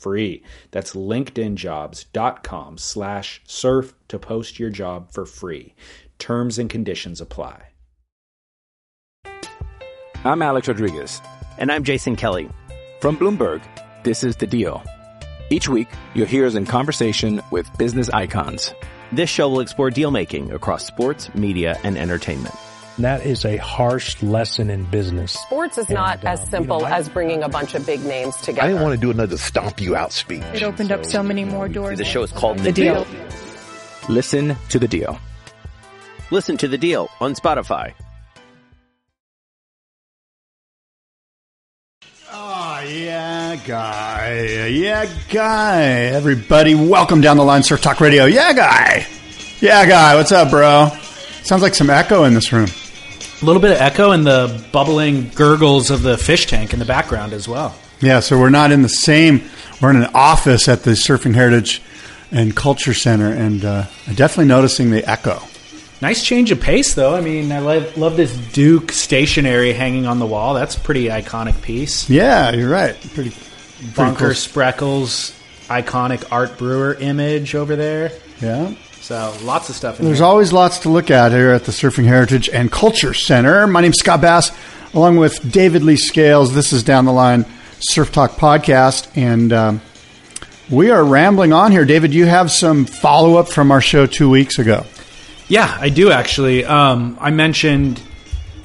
free. That's linkedinjobs.com slash surf to post your job for free. Terms and conditions apply. I'm Alex Rodriguez. And I'm Jason Kelly. From Bloomberg, this is The Deal. Each week, you'll hear us in conversation with business icons. This show will explore deal making across sports, media, and entertainment. That is a harsh lesson in business. Sports is not And, as um, simple you know, I- as bringing a bunch of big names together. I didn't want to do another stomp you out speech. It opened up so many more doors. The show is called The, The Deal. Listen to The Deal. Listen to The Deal on Spotify. Oh, yeah, guy. Yeah, guy. Everybody, welcome down the line, Surf Talk Radio. Yeah, guy. Yeah, guy. What's up, bro? Sounds like some echo in this room. A little bit of echo and the bubbling gurgles of the fish tank in the background as well. Yeah, so we're not in the same. We're in an office at the Surfing Heritage and Culture Center, and uh, I'm definitely noticing the echo. Nice change of pace, though. I mean, I love, love this Duke stationary hanging on the wall. That's a pretty iconic piece. Yeah, you're right. Pretty, pretty Bunker cool. Spreckels, iconic Art Brewer image over there. Yeah. So lots of stuff in There's here. always lots to look at here at the Surfing Heritage and Culture Center. My name's Scott Bass, along with David Lee Scales. This is Down the Line Surf Talk Podcast, and um, we are rambling on here. David, you have some follow up from our show two weeks ago. Yeah, I do actually. Um, I mentioned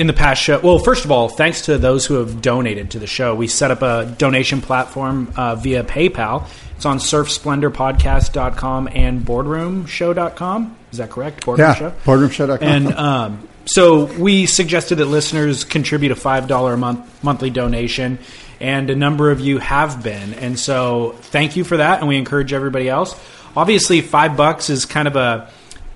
in the past show. Well, first of all, thanks to those who have donated to the show. We set up a donation platform uh, via PayPal. It's on surfsplendorpodcast.com and boardroomshow.com. Is that correct? Boardroom Yeah, Show? boardroomshow.com. And um, so we suggested that listeners contribute a $5 a month monthly donation, and a number of you have been. And so thank you for that, and we encourage everybody else. Obviously, five bucks is kind of a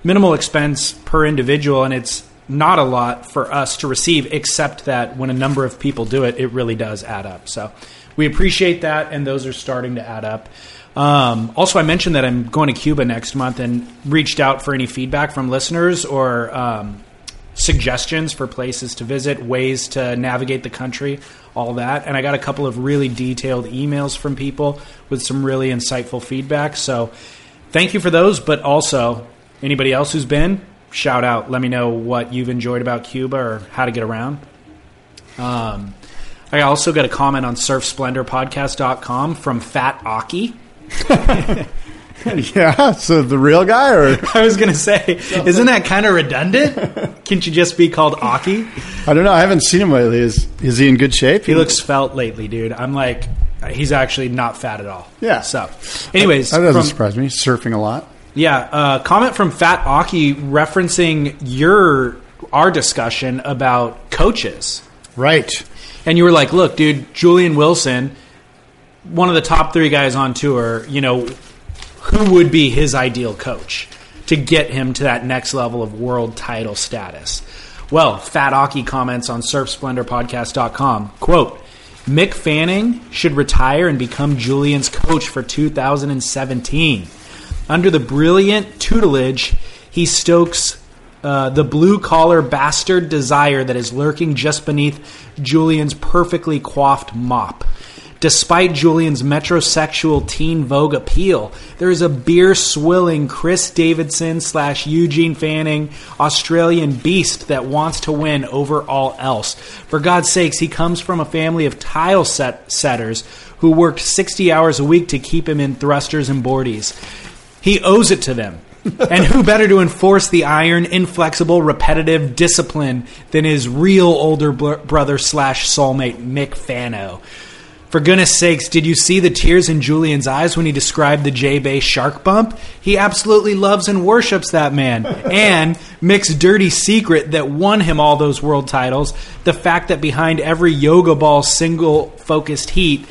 minimal expense per individual, and it's not a lot for us to receive, except that when a number of people do it, it really does add up. So we appreciate that, and those are starting to add up. Um, also, I mentioned that I'm going to Cuba next month and reached out for any feedback from listeners or um, suggestions for places to visit, ways to navigate the country, all that. And I got a couple of really detailed emails from people with some really insightful feedback. So thank you for those. But also, anybody else who's been, shout out. Let me know what you've enjoyed about Cuba or how to get around. Um, I also got a comment on surfsplendorpodcast.com from Fat Aki. [laughs] yeah, so the real guy, or [laughs] I was going to say, isn't that kind of redundant? Can't you just be called Aki? I don't know. I haven't seen him lately. Is is he in good shape? He looks felt lately, dude. I'm like, he's actually not fat at all. Yeah. So, anyways, that doesn't from- surprise me. Surfing a lot. Yeah, uh, comment from Fat Aki referencing your our discussion about coaches. Right. And you were like, "Look, dude, Julian Wilson, one of the top 3 guys on tour, you know, who would be his ideal coach to get him to that next level of world title status?" Well, Fat Aki comments on surfsplendorpodcast.com, quote, Mick Fanning should retire and become Julian's coach for 2017. Under the brilliant tutelage, he stokes uh, the blue collar bastard desire that is lurking just beneath Julian's perfectly coiffed mop. Despite Julian's metrosexual teen vogue appeal, there is a beer swilling Chris Davidson slash Eugene Fanning Australian beast that wants to win over all else. For God's sakes, he comes from a family of tile set- setters who worked 60 hours a week to keep him in thrusters and boardies. He owes it to them. [laughs] and who better to enforce the iron, inflexible, repetitive discipline than his real older br- brother slash soulmate, Mick Fano? For goodness sakes, did you see the tears in Julian's eyes when he described the J Bay shark bump? He absolutely loves and worships that man. [laughs] And Mick's dirty secret that won him all those world titles the fact that behind every yoga ball single focused heat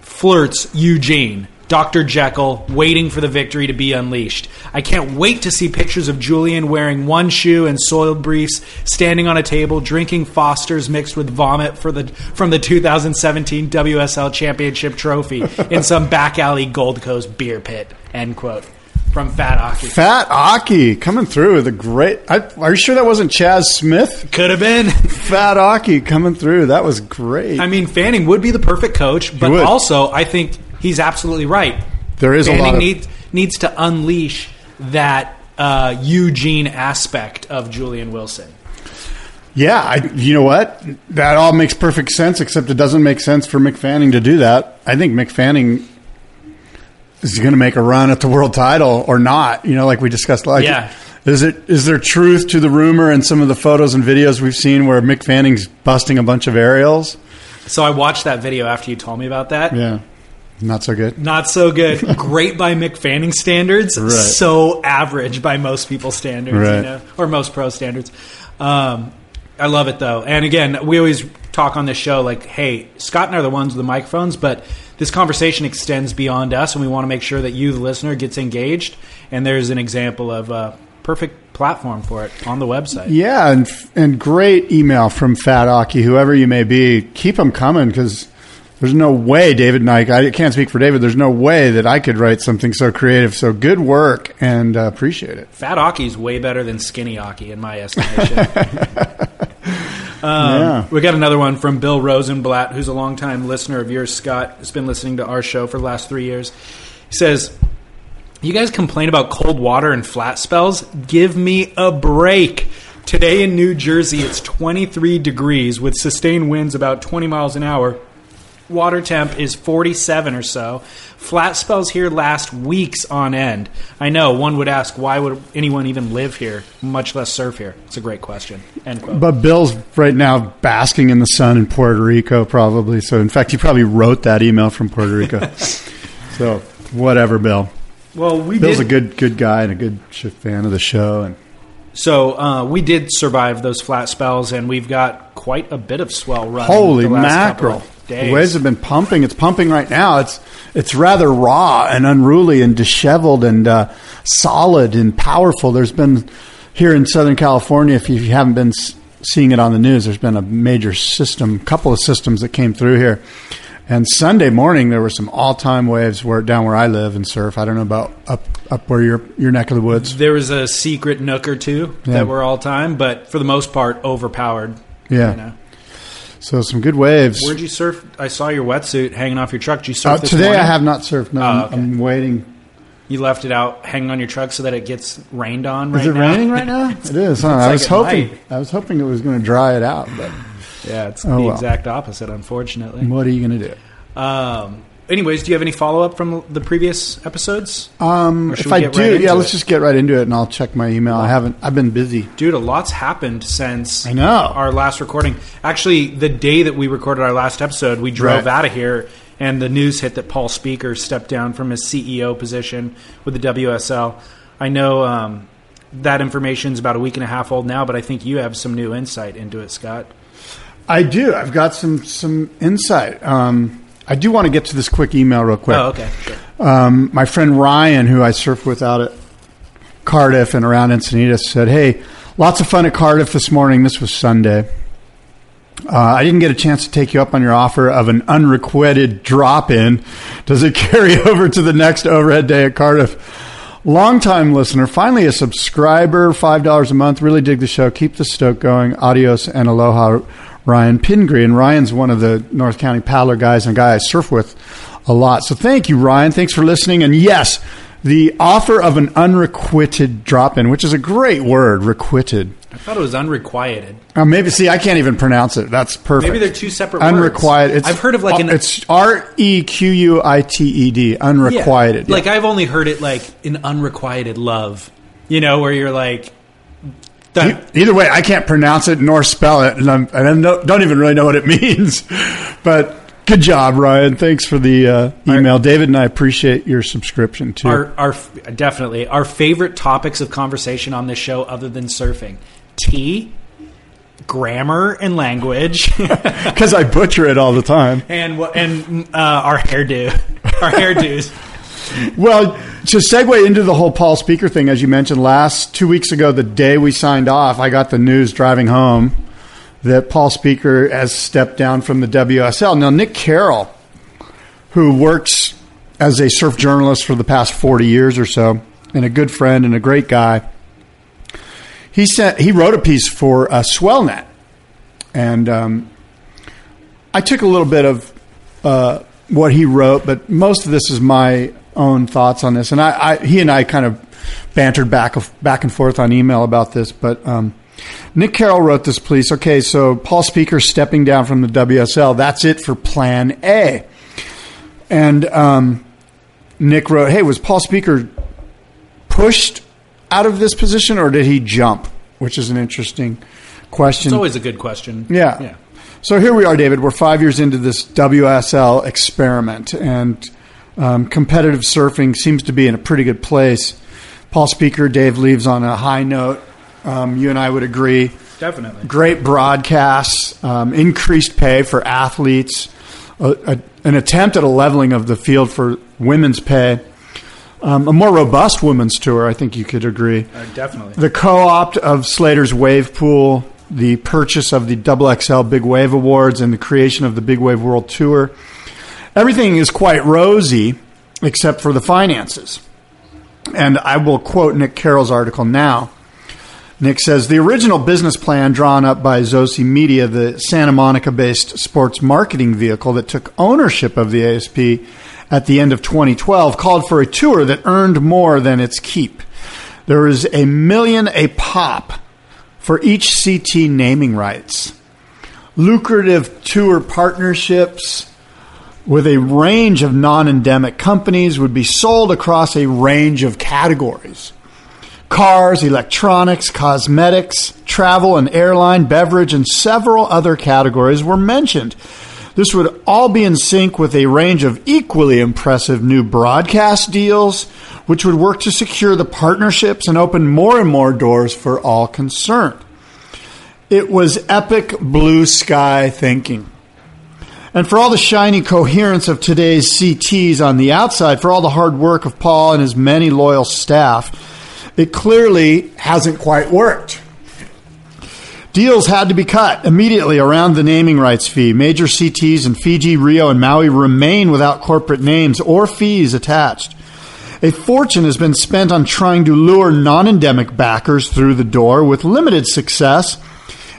flirts Eugene. Dr. Jekyll waiting for the victory to be unleashed. I can't wait to see pictures of Julian wearing one shoe and soiled briefs, standing on a table, drinking Foster's mixed with vomit for the, from the 2017 WSL Championship trophy in [laughs] some back alley Gold Coast beer pit. End quote. From Fat Aki. Fat Aki coming through with a great. I, are you sure that wasn't Chas Smith? Could have been. [laughs] Fat Aki coming through. That was great. I mean, Fanning would be the perfect coach, but also I think he's absolutely right. There is a Fanning lot of- needs needs to unleash that uh, Eugene aspect of Julian Wilson. Yeah, I, you know what? That all makes perfect sense, except it doesn't make sense for Mick Fanning to do that. I think Mick Fanning is going to make a run at the world title or not. You know, like we discussed. Like, Yeah. Is it is there truth to the rumor and some of the photos and videos we've seen where Mick Fanning's busting a bunch of aerials? So I watched that video after you told me about that. Yeah, not so good. Not so good. [laughs] Great by Mick Fanning standards. Right. So average by most people's standards, Right. you know, or most pro standards. Um, I love it though. And again, we always talk on this show like, hey, Scott and I are the ones with the microphones, but this conversation extends beyond us, and we want to make sure that you, the listener, gets engaged. And there's an example of a perfect platform for it on the website. Yeah, and and great email from Fat Aki, whoever you may be. Keep them coming because there's no way, David and I, I can't speak for David. There's no way that I could write something so creative. So good work and uh, appreciate it. Fat Aki's way better than Skinny Aki, in my estimation. [laughs] Um, Yeah. We got another one from Bill Rosenblatt, who's a longtime listener of yours, Scott. Has been listening to our show for the last three years. He says, "You guys complain about cold water and flat spells. Give me a break." Today in New Jersey, it's 23 degrees with sustained winds about 20 miles an hour. Water temp is 47 or so. Flat spells here last weeks on end. I know one would ask, why would anyone even live here, much less surf here? It's a great question. But Bill's right now basking in the sun in Puerto Rico, probably. So, in fact, he probably wrote that email from Puerto Rico. [laughs] so, whatever, Bill. well, we Bill's did, a good, good guy and a good fan of the show. And so uh, we did survive those flat spells, and we've got quite a bit of swell running. holy the last couple mackerel! Of The waves have been pumping. It's pumping right now. It's it's rather raw and unruly and disheveled and uh, solid and powerful. There's been here in Southern California. If you haven't been s- seeing it on the news. There's been a major system, couple of systems that came through here. And Sunday morning, there were some all-time waves where down where I live and surf. I don't know about up up where your your neck of the woods. There was a secret nook or two Yeah. that were all time, but for the most part, overpowered. Yeah. You know. So some good waves. Where'd you surf? I saw your wetsuit hanging off your truck. Did you surf Uh, this today morning? I have not surfed. No, Oh, I'm- okay. I'm waiting. You left it out hanging on your truck so that it gets rained on. Right Is it now? raining right now? [laughs] It is. Huh? I like was hoping. might. I was hoping it was going to dry it out, but Yeah, it's Oh, the well. exact opposite, unfortunately. what are you going to do? Um, anyways, do you have any follow up from the previous episodes? Um, if I do, right yeah, let's it? just get right into it, and I'll check my email. I haven't. I've been busy. Dude, a lot's happened since I know. our last recording. Actually, the day that we recorded our last episode, we drove Right. out of here, and the news hit that Paul Speaker stepped down from his CEO position with the WSL. I know um, that is about a week and a half old now, but I think you have some new insight into it, Scott. I do. I've got some some insight. Um, I do want to get to this quick email real quick. Oh, okay. Sure. Um, my friend Ryan, who I surf with out at Cardiff and around Encinitas, said, "Hey, lots of fun at Cardiff this morning. This was Sunday. Uh, I didn't get a chance to take you up on your offer of an unrequited drop-in. Does it [laughs] carry over to the next overhead day at Cardiff?" Longtime listener, finally a subscriber, five dollars a month. Really dig the show. Keep the stoke going. Adios and aloha, Ryan Pingree. And Ryan's one of the North County paddler guys and a guy I surf with a lot. So thank you, Ryan. Thanks for listening. And yes, the offer of an unrequited drop in, which is a great word, requited. I thought it was unrequited. Uh, maybe see, I can't even pronounce it. That's perfect. Maybe they're two separate words. Unrequited. I've heard of like an it's R E Q U I T E D. Unrequited. Yeah. Like I've only heard it like an unrequited love. You know, where you're like E- Either way, I can't pronounce it nor spell it, and, I'm, and I no- don't even really know what it [laughs] means. But good job, Ryan. Thanks for the uh, email, David, and I appreciate your subscription too. our our definitely our favorite topics of conversation on this show other than surfing. Tea, grammar and language, [laughs] [laughs] Because I butcher it all the time. and and uh, our hairdo, our hairdos. Well, to segue into the whole Paul Speaker thing, as you mentioned last two weeks ago, the day we signed off, I got the news driving home that Paul Speaker has stepped down from the WSL. Now, Nick Carroll, who works as a surf journalist for the past 40 years or so, and a good friend and a great guy, he sent he wrote a piece for uh, SwellNet, and um, I took a little bit of uh, what he wrote, but most of this is my own thoughts on this. And I, I he and I kind of bantered back of, back and forth on email about this. But um, Nick Carroll wrote this piece. Okay, so Paul Speaker stepping down from the WSL. That's it for Plan A. And um, Nick wrote, "Hey, was Paul Speaker pushed out of this position, or did he jump?" Which is an interesting question. It's always a good question. Yeah. yeah. So here we are, David. We're five years into this WSL experiment, and um, competitive surfing seems to be in a pretty good place. Paul Speaker, Dave leaves on a high note. Um, you and I would agree. Definitely. Great broadcasts, um, increased pay for athletes, a, a, an attempt at a leveling of the field for women's pay, um, a more robust women's tour. I think you could agree. Uh, definitely. The co-opt of Slater's Wave Pool, the purchase of the Double XL Big Wave Awards, and the creation of the Big Wave World Tour. Everything is quite rosy, except for the finances. And I will quote Nick Carroll's article now. Nick says the original business plan drawn up by ZoSea Media, the Santa Monica based sports marketing vehicle that took ownership of the ASP at the end of 2012, called for a tour that earned more than its keep. There is a million a pop for each CT naming rights, lucrative tour partnerships with a range of non endemic companies would be sold across a range of categories cars, electronics, cosmetics, travel and airline, beverage, and several other categories were mentioned. This would all be in sync with a range of equally impressive new broadcast deals, which would work to secure the partnerships and open more and more doors for all concerned. It was epic blue sky thinking. And for all the shiny coherence of today's CTs on the outside, for all the hard work of Paul and his many loyal staff, it clearly hasn't quite worked. Deals had to be cut immediately around the naming rights fee. Major CTs in Fiji, Rio, and Maui remain without corporate names or fees attached. A fortune has been spent on trying to lure non endemic backers through the door with limited success.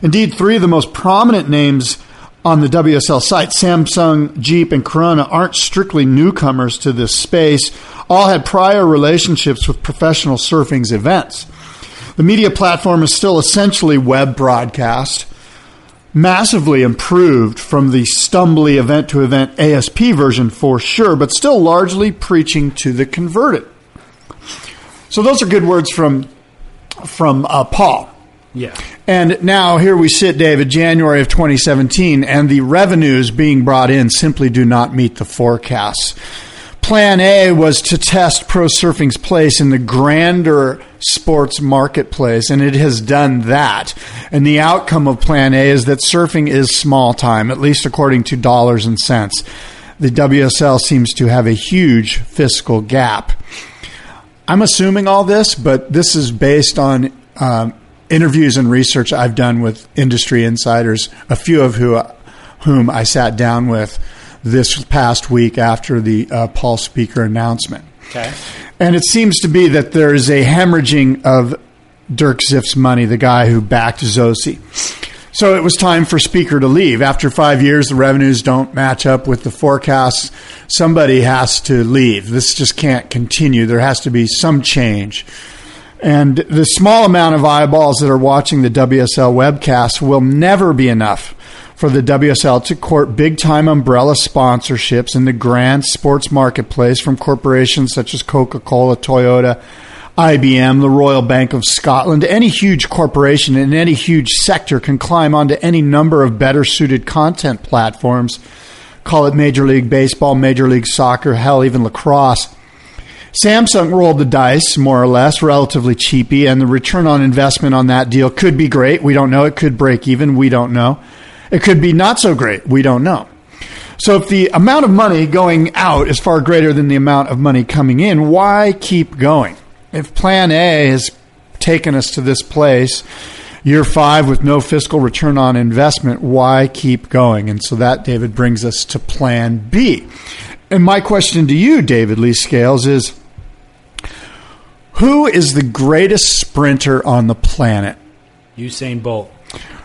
Indeed, three of the most prominent names on the WSL site, Samsung, Jeep, and Corona, aren't strictly newcomers to this space. All had prior relationships with professional surfing's events. The media platform is still essentially web broadcast, massively improved from the stumbly event to event ASP version for sure, but still largely preaching to the converted. So those are good words from from uh, Paul. Yeah. And now here we sit, David, January of 2017, and the revenues being brought in simply do not meet the forecasts. Plan A was to test pro surfing's place in the grander sports marketplace, and it has done that. And the outcome of Plan A is that surfing is small time, at least according to dollars and cents. The WSL seems to have a huge fiscal gap. I'm assuming all this, but this is based on um, interviews and research I've done with industry insiders, a few of who, whom I sat down with this past week after the uh, Paul Speaker announcement. Okay. And it seems to be that there is a hemorrhaging of Dirk Ziff's money, the guy who backed ZoSea. So it was time for Speaker to leave. After five years, the revenues don't match up with the forecasts. Somebody has to leave. This just can't continue. There has to be some change. And the small amount of eyeballs that are watching the WSL webcast will never be enough for the WSL to court big time umbrella sponsorships in the grand sports marketplace from corporations such as Coca Cola, Toyota, IBM, the Royal Bank of Scotland. Any huge corporation in any huge sector can climb onto any number of better suited content platforms. Call it Major League Baseball, Major League Soccer, hell, even lacrosse. Samsung rolled the dice, more or less, relatively cheapy, and the return on investment on that deal could be great. We don't know. It could break even. We don't know. It could be not so great. We don't know. So if the amount of money going out is far greater than the amount of money coming in, why keep going? If plan A has taken us to this place, year five with no fiscal return on investment, why keep going? And so that, David, brings us to plan B. And my question to you, David Lee Scales, is who is the greatest sprinter on the planet? Usain Bolt.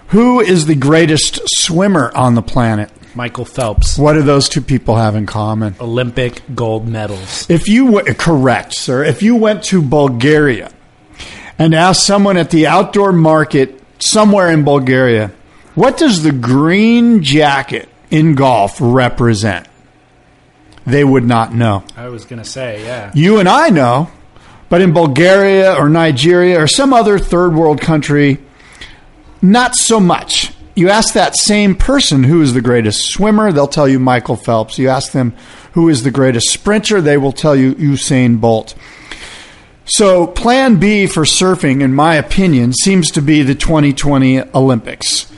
Who is the greatest swimmer on the planet? Michael Phelps. What do those two people have in common? Olympic gold medals. If you w- correct, sir, if you went to Bulgaria and asked someone at the outdoor market somewhere in Bulgaria, what does the green jacket in golf represent? They would not know. I was going to say, yeah. You and I know, but in Bulgaria or Nigeria or some other third world country, not so much. You ask that same person who is the greatest swimmer, they'll tell you Michael Phelps. You ask them who is the greatest sprinter, they will tell you Usain Bolt. So, plan B for surfing, in my opinion, seems to be the 2020 Olympics.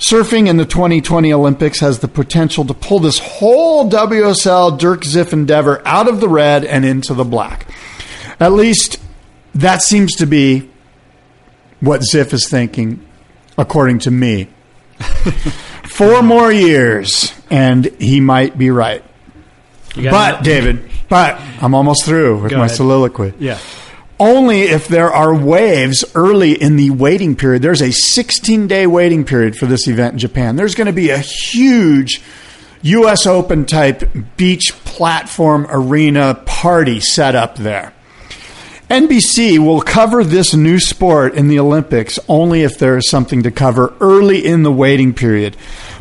Surfing in the 2020 Olympics has the potential to pull this whole WSL Dirk Ziff endeavor out of the red and into the black. At least that seems to be what Ziff is thinking, according to me. [laughs] Four more years, and he might be right. But, David, but I'm almost through with Go my ahead. soliloquy. Yeah. Only if there are waves early in the waiting period. There's a 16 day waiting period for this event in Japan. There's going to be a huge U.S. Open type beach platform arena party set up there. NBC will cover this new sport in the Olympics only if there is something to cover early in the waiting period.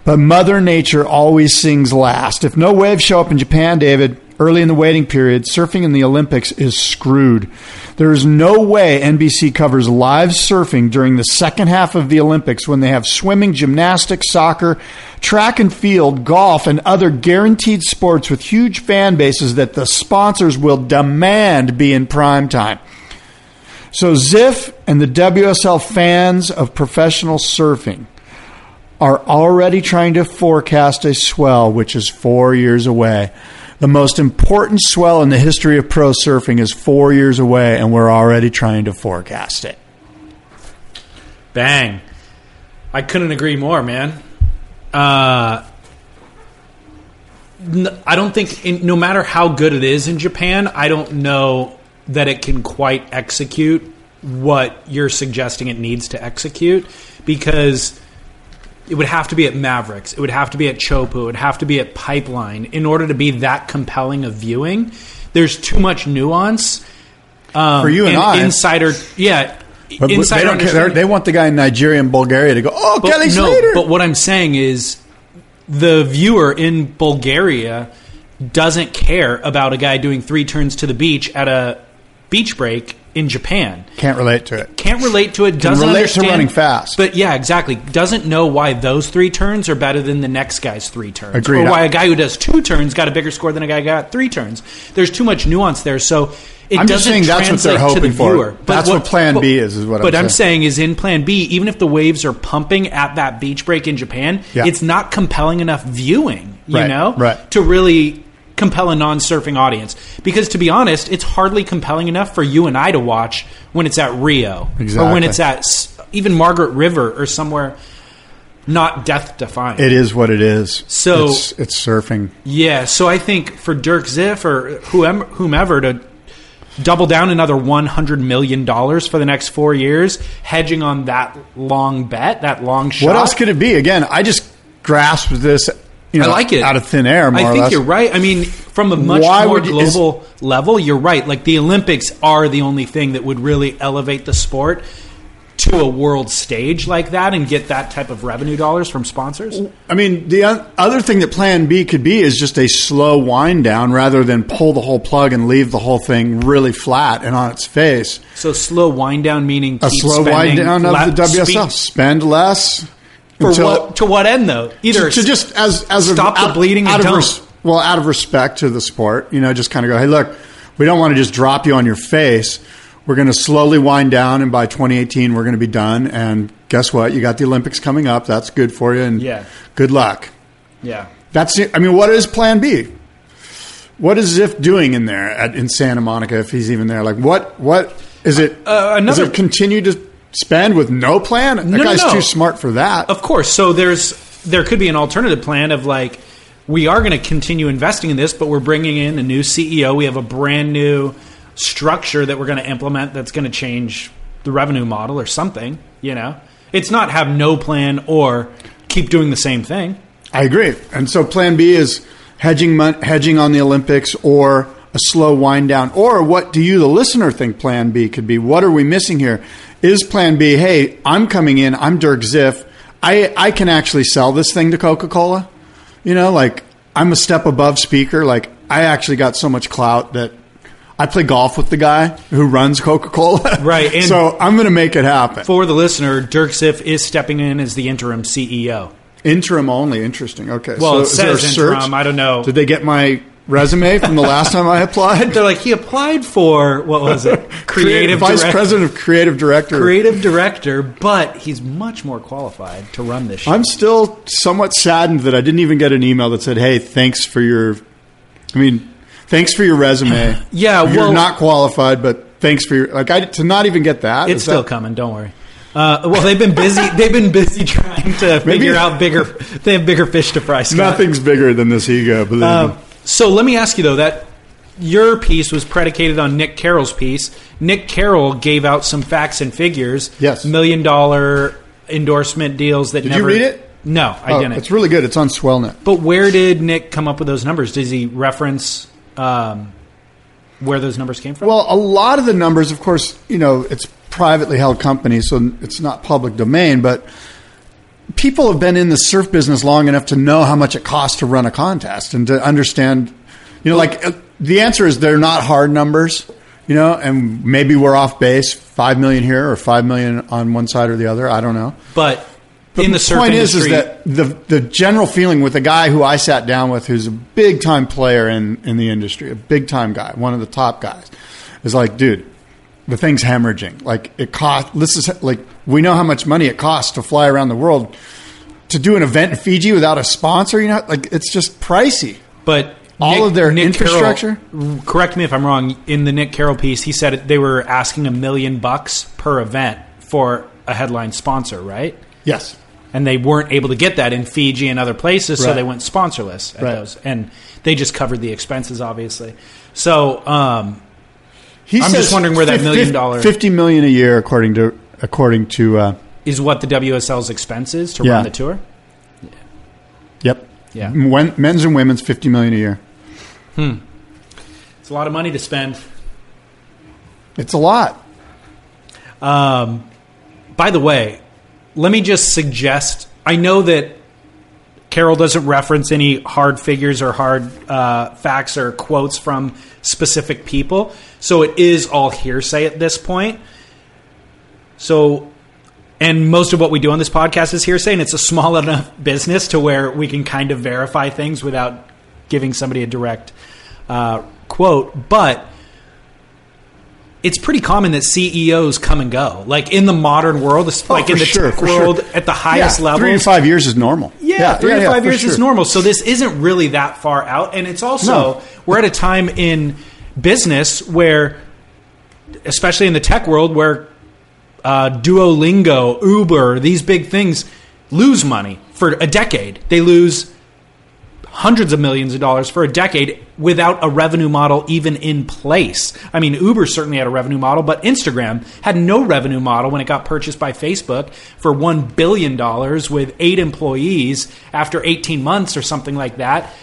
But Mother Nature always sings last. If no waves show up in Japan, David, early in the waiting period, surfing in the Olympics is screwed. There is no way NBC covers live surfing during the second half of the Olympics when they have swimming, gymnastics, soccer, track and field, golf, and other guaranteed sports with huge fan bases that the sponsors will demand be in prime time. So Ziff and the WSL fans of professional surfing are already trying to forecast a swell which is four years away. The most important swell in the history of pro surfing is four years away, and we're already trying to forecast it. Bang. I couldn't agree more, man. Uh, don't think, in, no matter how good it is in Japan, I don't know that it can quite execute what you're suggesting it needs to execute because it would have to be at Mavericks, it would have to be at Chopu, it would have to be at Pipeline in order to be that compelling of viewing. There's too much nuance. Um, For you and I. insider, yeah, But, but insider they don't care. They want the guy in Nigeria and Bulgaria to go. Oh, but, Kelly no, Slater. but what I'm saying is the viewer in Bulgaria doesn't care about a guy doing three turns to the beach at a beach break in Japan. Can't relate to it. Can't relate to it. Doesn't relate to understand, running fast. But yeah, exactly. Doesn't know why those three turns are better than the next guy's three turns, Agreed. or why a guy who does two turns got a bigger score than a guy who got three turns. There's too much nuance there, so. It I'm doesn't saying that's what they're translate to the hoping for. viewer. But That's what Plan B is, is what I'm But I'm saying. saying is in Plan B, even if the waves are pumping at that beach break in Japan, Yeah. it's not compelling enough viewing. You Right, know, right. to really compel a non-surfing audience. Because to be honest, it's hardly compelling enough for you and I to watch when it's at Rio or when it's at even Margaret River or somewhere not death-defying. It is what it is. So- it's, it's surfing. Yeah, so I think for Dirk Ziff or whoever, whomever to double down another one hundred million dollars for the next four years, hedging on that long bet, that long shot. What else could it be? Again, I just grasped this. You know, I like it out of thin air. I think you're right. I mean, from a much Why more you- is- global level, you're right. Like the Olympics are the only thing that would really elevate the sport to a world stage like that and get that type of revenue dollars from sponsors. I mean, the other thing that Plan B could be is just a slow wind down rather than pull the whole plug and leave the whole thing really flat and on its face. So slow wind down meaning A slow wind down of the WSL. speak- Spend less. For until- what to what end though? Either to, to just as as a- stop the out- bleeding out of res- well, out of respect to the sport, you know, just kind of go, hey, look, we don't want to just drop you on your face. We're going to slowly wind down, and by 2018, we're going to be done. And guess what? You got the Olympics coming up. That's good for you, and Yeah. good luck. yeah. That's it. I mean, what is Plan B? What is Ziff doing in there at, in Santa Monica if he's even there? Like, what? What is it? Uh, does another- it continue to spend with no plan? That No, no, guy's no. too smart for that. Of course. So there's there could be an alternative plan of like we are going to continue investing in this, but we're bringing in a new CEO. We have a brand new structure that we're going to implement that's going to change the revenue model or something. You know, it's not have no plan or keep doing the same thing. I agree. And so Plan B is hedging hedging on the Olympics or a slow wind down. Or what do you, the listener, think Plan B could be? What are we missing here? Is Plan B, hey, I'm coming in, I'm Dirk Ziff, I, I can actually sell this thing to Coca Cola? You know, like I'm a step above speaker. Like I actually got so much clout that I play golf with the guy who runs Coca Cola. [laughs] Right, and- so I'm going to make it happen. For the listener, Dirk Ziff is stepping in as the interim CEO. Interim only. Interesting. Okay. Well, so it is there a says search? interim. I don't know. Did they get my resume from the last time I applied? They're like he applied for what was it? [laughs] Creative Vice direct- President of Creative Director. creative director, but he's much more qualified to run this show. I'm still somewhat saddened that I didn't even get an email that said, "Hey, thanks for your." I mean, thanks for your resume. [clears throat] Yeah, you're well- not qualified, but thanks for your like. I to not even get that. it's still that- coming. Don't worry. Uh, well, they've been busy. [laughs] They've been busy trying to figure out bigger. They have bigger fish to fry. Scott. Nothing's bigger than this ego. Believe me. So let me ask you though that your piece was predicated on Nick Carroll's piece. Nick Carroll gave out some facts and figures. Yes. million dollar endorsement deals that Did you read it? No, I Oh, didn't. It's really good. It's on Swellnet. But where did Nick come up with those numbers? Does he reference um, where those numbers came from? Well, a lot of the numbers, of course, you know, it's privately held company, so it's not public domain, but people have been in the surf business long enough to know how much it costs to run a contest and to understand, you know, like uh, the answer is they're not hard numbers, you know, and maybe we're off base, 5 million here or 5 million on one side or the other, I don't know. but, But in the the surf point is, is that the the general feeling with a guy who I sat down with, who's a big time player in in the industry, a big time guy, one of the top guys, is like, dude, the thing's hemorrhaging. Like it cost. This is like we know how much money it costs to fly around the world to do an event in Fiji without a sponsor. You know, like it's just pricey. but all Nick- of their Nick infrastructure? Carroll- correct me if I'm wrong. In the Nick Carroll piece, he said they were asking a million bucks per event for a headline sponsor, right? Yes. and they weren't able to get that in Fiji and other places, so they went sponsorless at Right. those, and they just covered the expenses, obviously. So, um, He I'm just wondering where that million dollar fifty million a year, according to according to. Uh, is what the WSL's expense is to Yeah. run the tour. yep. Yeah. When, men's and women's fifty million a year. Hmm. It's a lot of money to spend. It's a lot. Um, by the way, let me just suggest I know that Carroll doesn't reference any hard figures or hard uh, facts or quotes from specific people, so it is all hearsay at this point. So, and most of what we do on this podcast is hearsay, and it's a small [laughs] enough business to where we can kind of verify things without giving somebody a direct uh, quote. But it's pretty common that CEOs come and go, like in the modern world, like Oh, in the sure, tech for sure. world, at the highest yeah, level. Three to five years is normal. Yeah, three to five years is normal. So this isn't really that far out, and it's also No. we're at a time in business where, especially in the tech world, where uh, Duolingo, Uber, these big things lose money for a decade. They lose hundreds of millions of dollars for a decade without a revenue model even in place. I mean, Uber certainly had a revenue model, but Instagram had no revenue model when it got purchased by Facebook for $1 billion with eight employees after 18 months or something like that.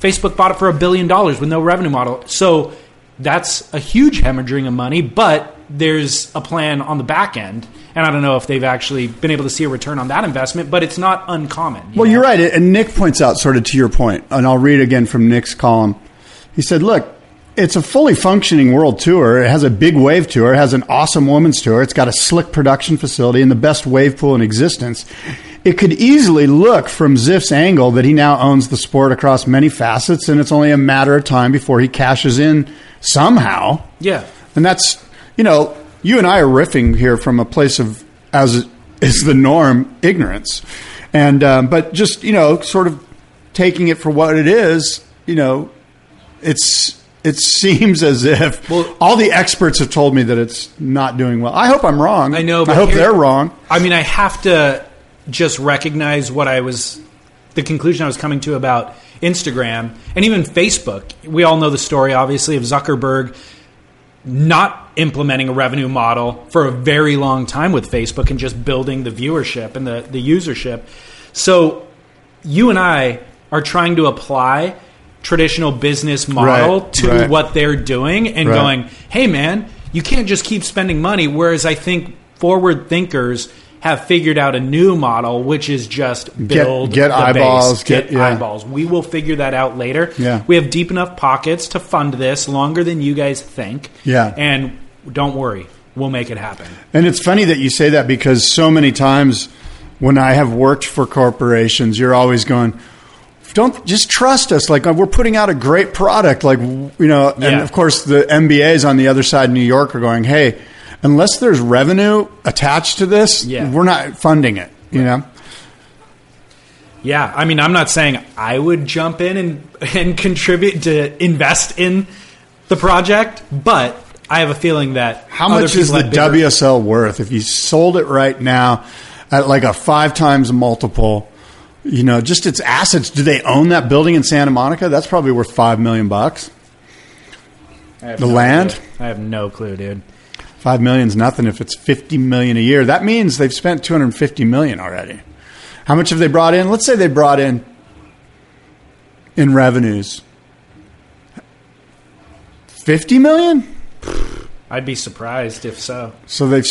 Facebook bought it for a billion dollars with no revenue model. So that's a huge hemorrhaging of money, but there's a plan on the back end. And I don't know if they've actually been able to see a return on that investment, but it's not uncommon. you Well, know? you're right. And Nick points out, sort of to your point, and I'll read again from Nick's column. He said, Look, it's a fully functioning world tour. It has a big wave tour. It has an awesome women's tour. It's got a slick production facility and the best wave pool in existence. It could easily look from Ziff's angle that he now owns the sport across many facets, and it's only a matter of time before he cashes in somehow. Yeah. And that's, you know, you and I are riffing here from a place of, as is the norm, ignorance. And, um, but just, you know, sort of taking it for what it is, you know, it's, it seems as if Well- all the experts have told me that it's not doing well. I hope I'm wrong. I know. I hope here- they're wrong. I mean, I have to just recognize what I was, the conclusion I was coming to about Instagram and even Facebook. We all know the story, obviously, of Zuckerberg not implementing a revenue model for a very long time with Facebook and just building the viewership and the, the usership. So you and I are trying to apply traditional business model Right, to right. what they're doing and Right. going, hey man, you can't just keep spending money. Whereas I think forward thinkers have figured out a new model, which is just build get the eyeballs, base, get, get- yeah. eyeballs. We will figure that out later. Yeah. We have deep enough pockets to fund this longer than you guys think. Yeah. And don't worry, we'll make it happen. And it's funny that you say that because so many times when I have worked for corporations, you're always going, don't just trust us. Like uh, we're putting out a great product. Like, you know, and Yeah. of course the MBAs on the other side in New York are going, Hey, unless there's revenue attached to this, Yeah. we're not funding it, you know? Yeah, I mean, I'm not saying I would jump in and, [laughs] and contribute to invest in the project, but I have a feeling that How much is the bigger- WSL worth? If you sold it right now at like a five times multiple, you know, just its assets. Do they own that building in Santa Monica? That's probably worth five million bucks. The no land? clue. I have no clue, dude. Five million's nothing if it's fifty million a year. That means they've spent two hundred fifty million already. How much have they brought in? Let's say they brought in in revenues fifty million. I'd be surprised if so. So they've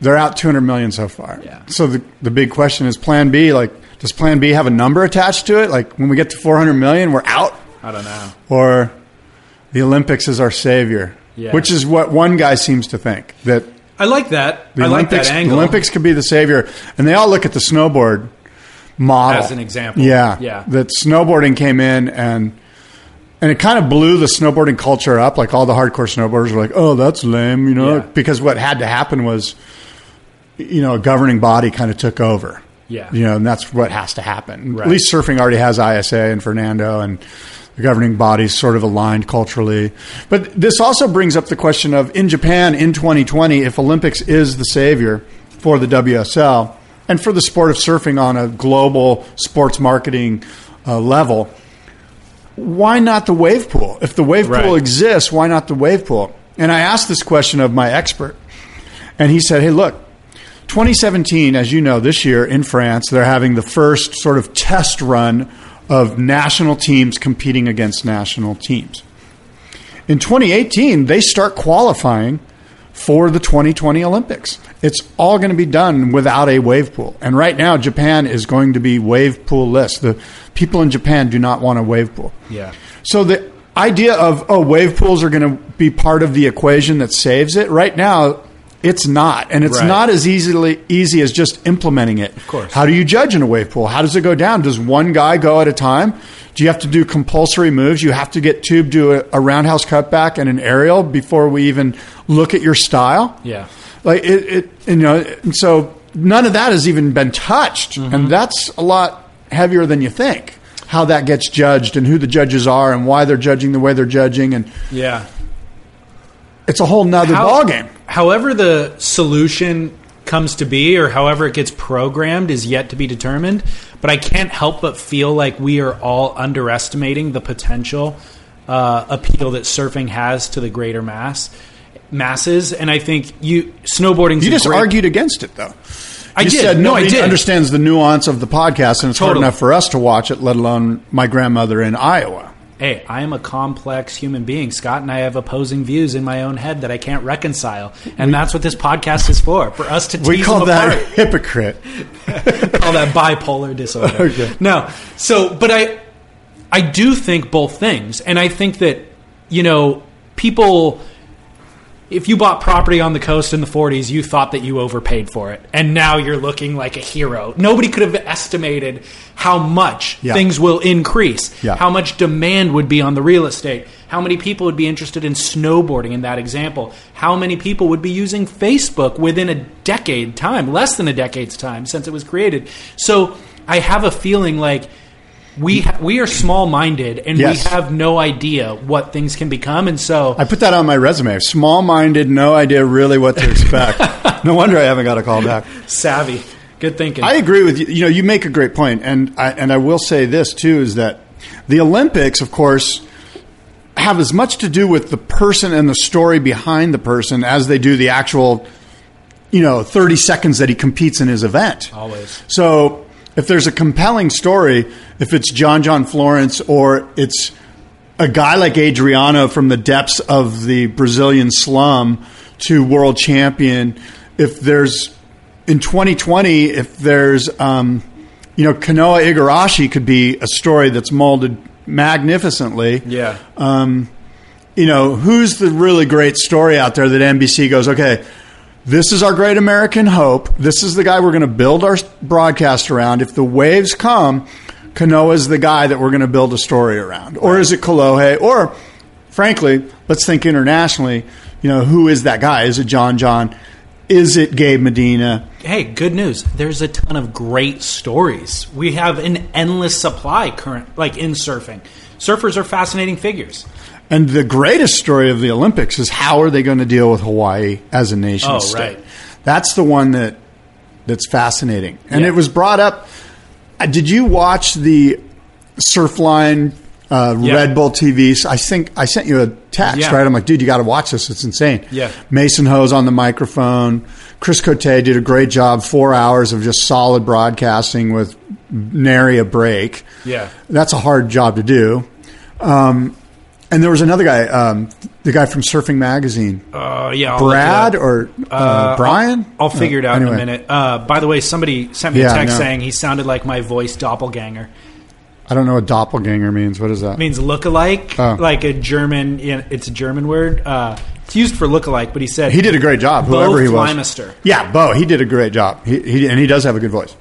they're out two hundred million so far. Yeah. So the the big question is Plan B. Like, does Plan B have a number attached to it? Like when we get to four hundred million, we're out, I don't know. or the Olympics is our savior, Yeah. which is what one guy seems to think that I like that. the I like Olympics that angle. Olympics could be the savior, and they all look at the snowboard model As an example. Yeah, Yeah. That snowboarding came in and. And it kind of blew the snowboarding culture up. Like all the hardcore snowboarders were like, "Oh, that's lame," you know, Yeah. because what had to happen was, you know, a governing body kind of took over. Yeah. you know, and that's what has to happen. Right. At least surfing already has ISA and Fernando, and the governing bodies sort of aligned culturally. But this also brings up the question of in Japan in 2020, if Olympics is the savior for the WSL, and for the sport of surfing on a global sports marketing uh, level, why not the wave pool? If the wave Right. pool exists, why not the wave pool? And I asked this question of my expert, and he said, "Hey, look, 2017, as you know, this year in France, they're having the first sort of test run of national teams competing against national teams. In 2018, they start qualifying for the 2020 Olympics. It's all going to be done without a wave pool. And right now, Japan is going to be wave pool less. The people in Japan do not want a wave pool. Yeah. So the idea of oh wave pools are going to be part of the equation that saves it right now it's not and it's Right. not as easily easy as just implementing it of course. how do you judge in a wave pool how does it go down does one guy go at a time do you have to do compulsory moves you have to get tube do a, a roundhouse cutback and an aerial before we even look at your style Yeah. like it, it you know and so none of that has even been touched Mm-hmm. and that's a lot heavier than you think how that gets judged and who the judges are and why they're judging the way they're judging and Yeah. It's a whole nother How- ballgame However, the solution comes to be, or however it gets programmed, is yet to be determined. But I can't help but feel like we are all underestimating the potential uh, appeal that surfing has to the greater mass masses. And I think you snowboarding. you just argued against it though I you did. said No, I did. understands the nuance of the podcast and it's hard enough for us to watch it let alone my grandmother in iowa Hey, I am a complex human being, Scott, and I have opposing views in my own head that I can't reconcile, and that's what this podcast is for—for us to we call that apart. [laughs] hypocrite [laughs] call that bipolar disorder. Okay. No. So, but I I do think both things. And I think that, you know, people if you bought property on the coast in the 40s, you thought that you overpaid for it. And now you're looking like a hero. Nobody could have estimated how much Yeah. things will increase, Yeah. how much demand would be on the real estate, how many people would be interested in snowboarding in that example, how many people would be using Facebook within a decade time, less than a decade's time since it was created. So I have a feeling like we ha- we are small minded and Yes. we have no idea what things can become, and so i put that on my resume small-minded no idea really what to expect [laughs] no wonder i haven't got a call back savvy. Good thinking. I agree with you. You know, you make a great point, and I, and I will say this too: is that the Olympics, of course, have as much to do with the person and the story behind the person as they do the actual, you know, thirty seconds that he competes in his event. Always. So, if there's a compelling story, if it's John John Florence or it's a guy like Adriano from the depths of the Brazilian slum to world champion, if there's in 2020, if there's, um, you know, Kanoa Igarashi could be a story that's molded magnificently. yeah. Um, you know, who's the really great story out there that NBC goes, okay, this is our great American hope. This is the guy we're going to build our broadcast around. If the waves come, Kanoa's the guy that we're going to build a story around. Or is it Kolohe? Or, frankly, let's think internationally. You know, who is that guy? Is it John John? Is it Gabe Medina? Hey, good news. There's a ton of great stories. We have an endless supply current like in surfing. Surfers are fascinating figures. And the greatest story of the Olympics is how are they going to deal with Hawaii as a nation Oh, state? right. That's the one that that's fascinating. And Yeah. it was brought up. uh, Did you watch the Surfline uh, Yeah. Red Bull TV? I think I sent you a text, Yeah. right? I'm like, dude, you got to watch this. It's insane. Yeah. Mason Ho's on the microphone. Chris Cote did a great job. Four hours of just solid broadcasting with nary a break. Yeah. That's a hard job to do. Um, and there was another guy, um, the guy from Surfing Magazine, Uh, yeah. I'll Brad or uh, Uh, Brian. I'll figure it Uh, out in a minute. Uh, by the way, somebody sent me Yeah, a text no. saying he sounded like my voice doppelganger. I don't know what doppelganger means. What is that? It means look-alike, Oh. like a German. It's a German word. Uh, it's used for look-alike, but he said he did a great job. Whoever he was. Flymister. Yeah, Bo. He did a great job. He, he and he does have a good voice.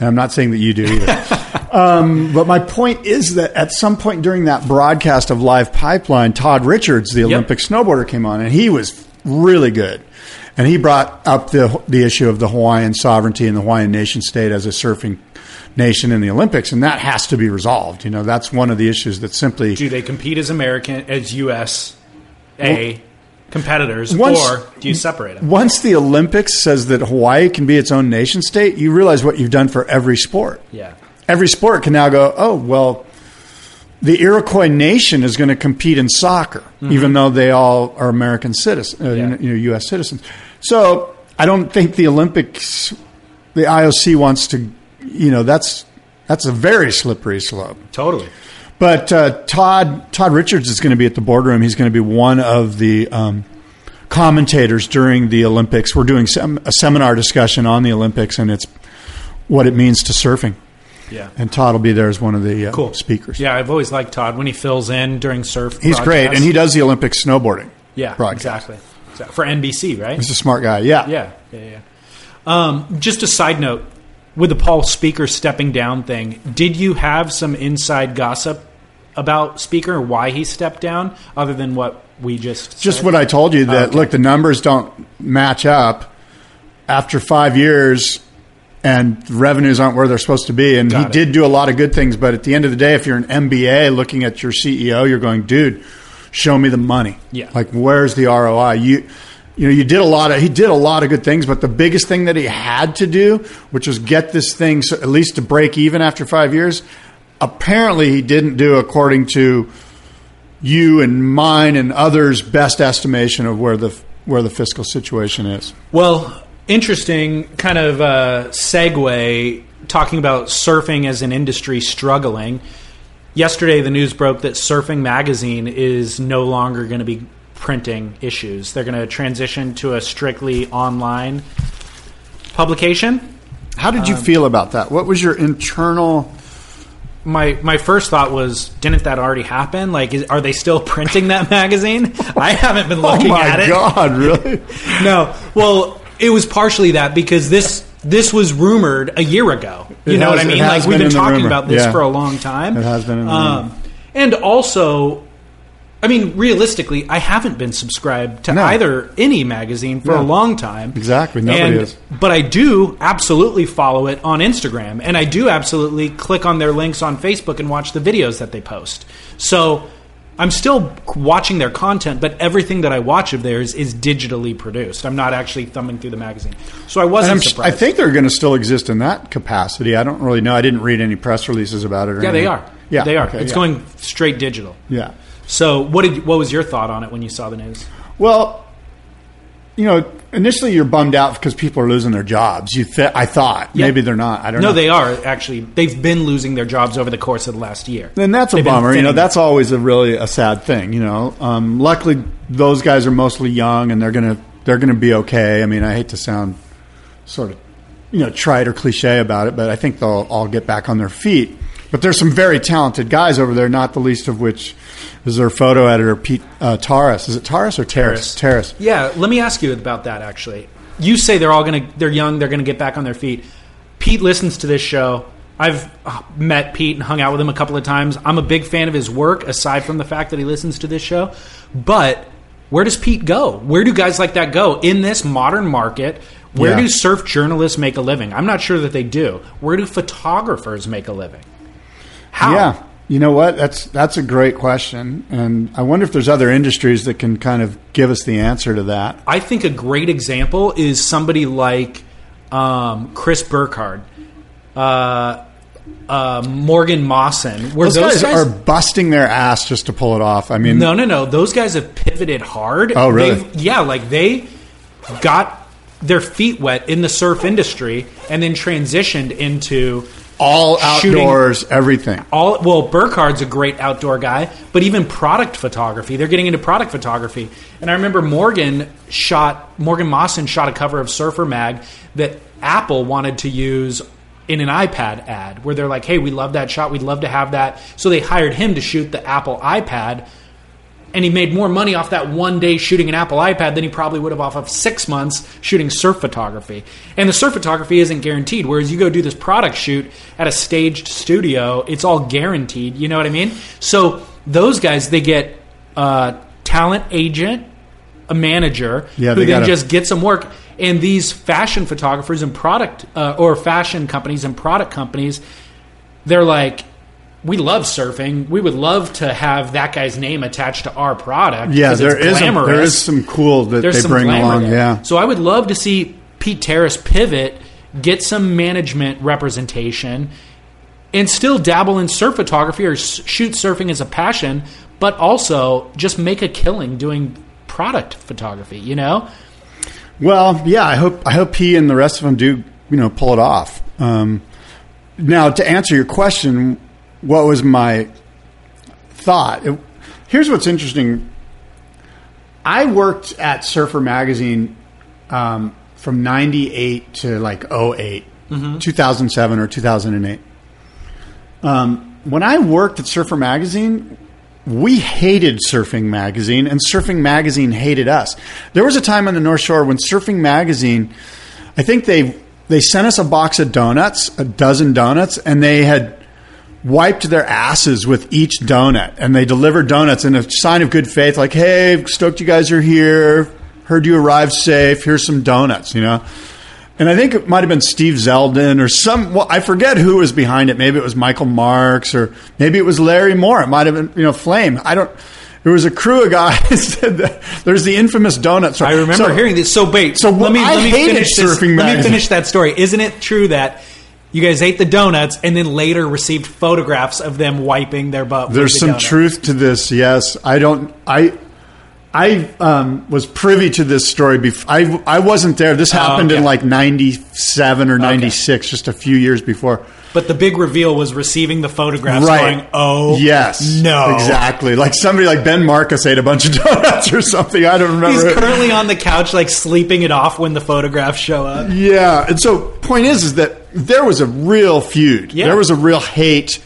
And I'm not saying that you do either. [laughs] um, but my point is that at some point during that broadcast of Live Pipeline, Todd Richards, the Olympic snowboarder, came on, and he was really good. And he brought up the the issue of the Hawaiian sovereignty and the Hawaiian nation state as a surfing nation in the Olympics, and that has to be resolved. You know, that's one of the issues that simply Do they compete as American as U.S. A? competitors, Once- or do you separate them? Once the Olympics says that Hawaii can be its own nation state, you realize what you've done for every sport. Yeah. Every sport can now go, oh, well, the Iroquois nation is going to compete in soccer, even though they all are American citizens, uh, Yeah. you know, U.S. citizens. So I don't think the Olympics, the IOC wants to, you know, that's that's a very slippery slope. Totally. But uh, Todd Todd Richards is going to be at the boardroom. He's going to be one of the um, commentators during the Olympics. We're doing sem- a seminar discussion on the Olympics and it's what it means to surfing. Yeah. And Todd will be there as one of the uh, Cool. speakers. Yeah, I've always liked Todd when he fills in during surf. He's great, and he does the Olympic snowboarding. Yeah, broadcast. exactly. For NBC, right? He's a smart guy. Yeah. Yeah, yeah, yeah. Um, just a side note with the Paul Speaker stepping down thing, did you have some inside gossip about Speaker, why he stepped down, other than what we just Just said? what I told you that Okay. look, the numbers don't match up after five years, and revenues aren't where they're supposed to be. And Got he it. did do a lot of good things, but at the end of the day, if you're an MBA looking at your CEO, you're going, dude, show me the money. Yeah. like where's the ROI? You. You know, you did a lot of he did a lot of good things, but the biggest thing that he had to do, which was get this thing so, at least to break even after five years, apparently he didn't do according to you and mine and others' best estimation of where the where the fiscal situation is. Well, interesting kind of uh, segue talking about surfing as an industry struggling. Yesterday, the news broke that Surfing Magazine is no longer going to be printing issues. They're going to transition to a strictly online publication. How did you feel about that? What was your internal? My my first thought was, didn't that already happen? Like, is, are they still printing that [laughs] magazine? I haven't been [laughs] looking oh at it. Oh god, really? [laughs] No. Well, it was partially that because this this was rumored a year ago. You It know has- what I mean? Like we've been been talking about this Yeah. for a long time. It has been um. And also, I mean, realistically, I haven't been subscribed to No. either any magazine for a long time. Exactly. Nobody And- is. But I do absolutely follow it on Instagram, and I do absolutely click on their links on Facebook and watch the videos that they post. So. I'm still watching their content, but everything that I watch of theirs is digitally produced. I'm not actually thumbing through the magazine, so I wasn't I'm, I think they're going to still exist in that capacity. I don't really know. I didn't read any press releases about it. Or yeah, they are. Yeah, they are. okay, it's yeah. going straight digital. Yeah. So, what did what was your thought on it when you saw the news? Well, you know, initially you're bummed out because people are losing their jobs. You, th- I thought Yeah. maybe they're not. I don't know. No, know. they are actually. They've been losing their jobs over the course of the last year. And that's a They've been bummer. You know, that's always a really a sad thing. You know, um, luckily those guys are mostly young and they're gonna they're gonna be okay. I mean, I hate to sound sort of you know trite or cliche about it, but I think they'll all get back on their feet. But there's some very talented guys over there, not the least of which is their photo editor Pete uh, Taras. Is it Taras or Terrace? Terrace. Yeah, let me ask you about that. Actually, you say they're all going to they're young, they're going to get back on their feet. Pete listens to this show. I've uh, met Pete and hung out with him a couple of times. I'm a big fan of his work, aside from the fact that he listens to this show. But where does Pete go? Where do guys like that go in this modern market? Where Yeah. do surf journalists make a living? I'm not sure that they do. Where do photographers make a living? How? Yeah. You know what? That's that's a great question, and I wonder if there's other industries that can kind of give us the answer to that. I think a great example is somebody like um, Chris Burkard, uh, uh, Morgan Maassen. Where Those, guys, are busting their ass just to pull it off. I mean, no, no, no. Those guys have pivoted hard. Oh, really? They've- yeah, like they got their feet wet in the surf industry and then transitioned into all shooting- outdoors, everything. all well Burkard's a great outdoor guy but even product photography they're getting into product photography. And i remember morgan shot Morgan Maassen shot a cover of surfer mag that apple wanted to use in an ipad ad where they're like hey we love that shot. We'd love to have that. So they hired him to shoot the apple ipad and he made more money off that one day shooting an Apple iPad than he probably would have off of six months shooting surf photography. And the surf photography isn't guaranteed, whereas you go do this product shoot at a staged studio, it's all guaranteed. You know what I mean? So those guys, they get a talent agent, a manager, Yeah, who they then just get some work. And these fashion photographers and product, uh, or fashion companies and product companies, they're like, we love surfing. We would love to have that guy's name attached to our product. Yeah, there is a, there is some cool that There's they bring along. there. Yeah, So I would love to see Pete Taras pivot, get some management representation, and still dabble in surf photography or shoot surfing as a passion, but also just make a killing doing product photography. You know, Well, yeah, I hope I hope he and the rest of them do you know pull it off. Um, now, to answer your question, what was my thought? It- here's what's interesting. I worked at Surfer Magazine um, from '98 to like 8 2007 or 2008. Um, when I worked at Surfer Magazine, we hated Surfing Magazine, and Surfing Magazine hated us. There was a time on the North Shore when Surfing Magazine, I think they they sent us a box of donuts, a dozen donuts, and they had wiped their asses with each donut, and they delivered donuts in a sign of good faith, like, "Hey, stoked you guys are here. Heard you arrived safe. Here's some donuts," you know. And I think it might have been Steve Zeldin or some. Well, I forget who was behind it. Maybe it was Michael Marks or maybe it was Larry Moore. It might have been you know Flame. I don't. There was a crew of guys. [laughs] that, there's the infamous donut. story. I remember So- hearing this. So wait, So let me I let me finish this. surfing Let me finish that story. Isn't it true that you guys ate the donuts and then later received photographs of them wiping their butt? with There's the some donut? truth to this. Yes, I don't. I I um, was privy to this story. Before I I wasn't there. This happened in Oh, okay. like '97 or '96, just a few years before. But the big reveal was receiving the photographs, Right. going, "Oh, yes, no, exactly." Like somebody like Ben Marcus ate a bunch of [laughs] donuts or something. I don't remember. He's currently on the couch, like sleeping it off when the photographs show up. Yeah, and so point is, is that there was a real feud. Yeah. There was a real hate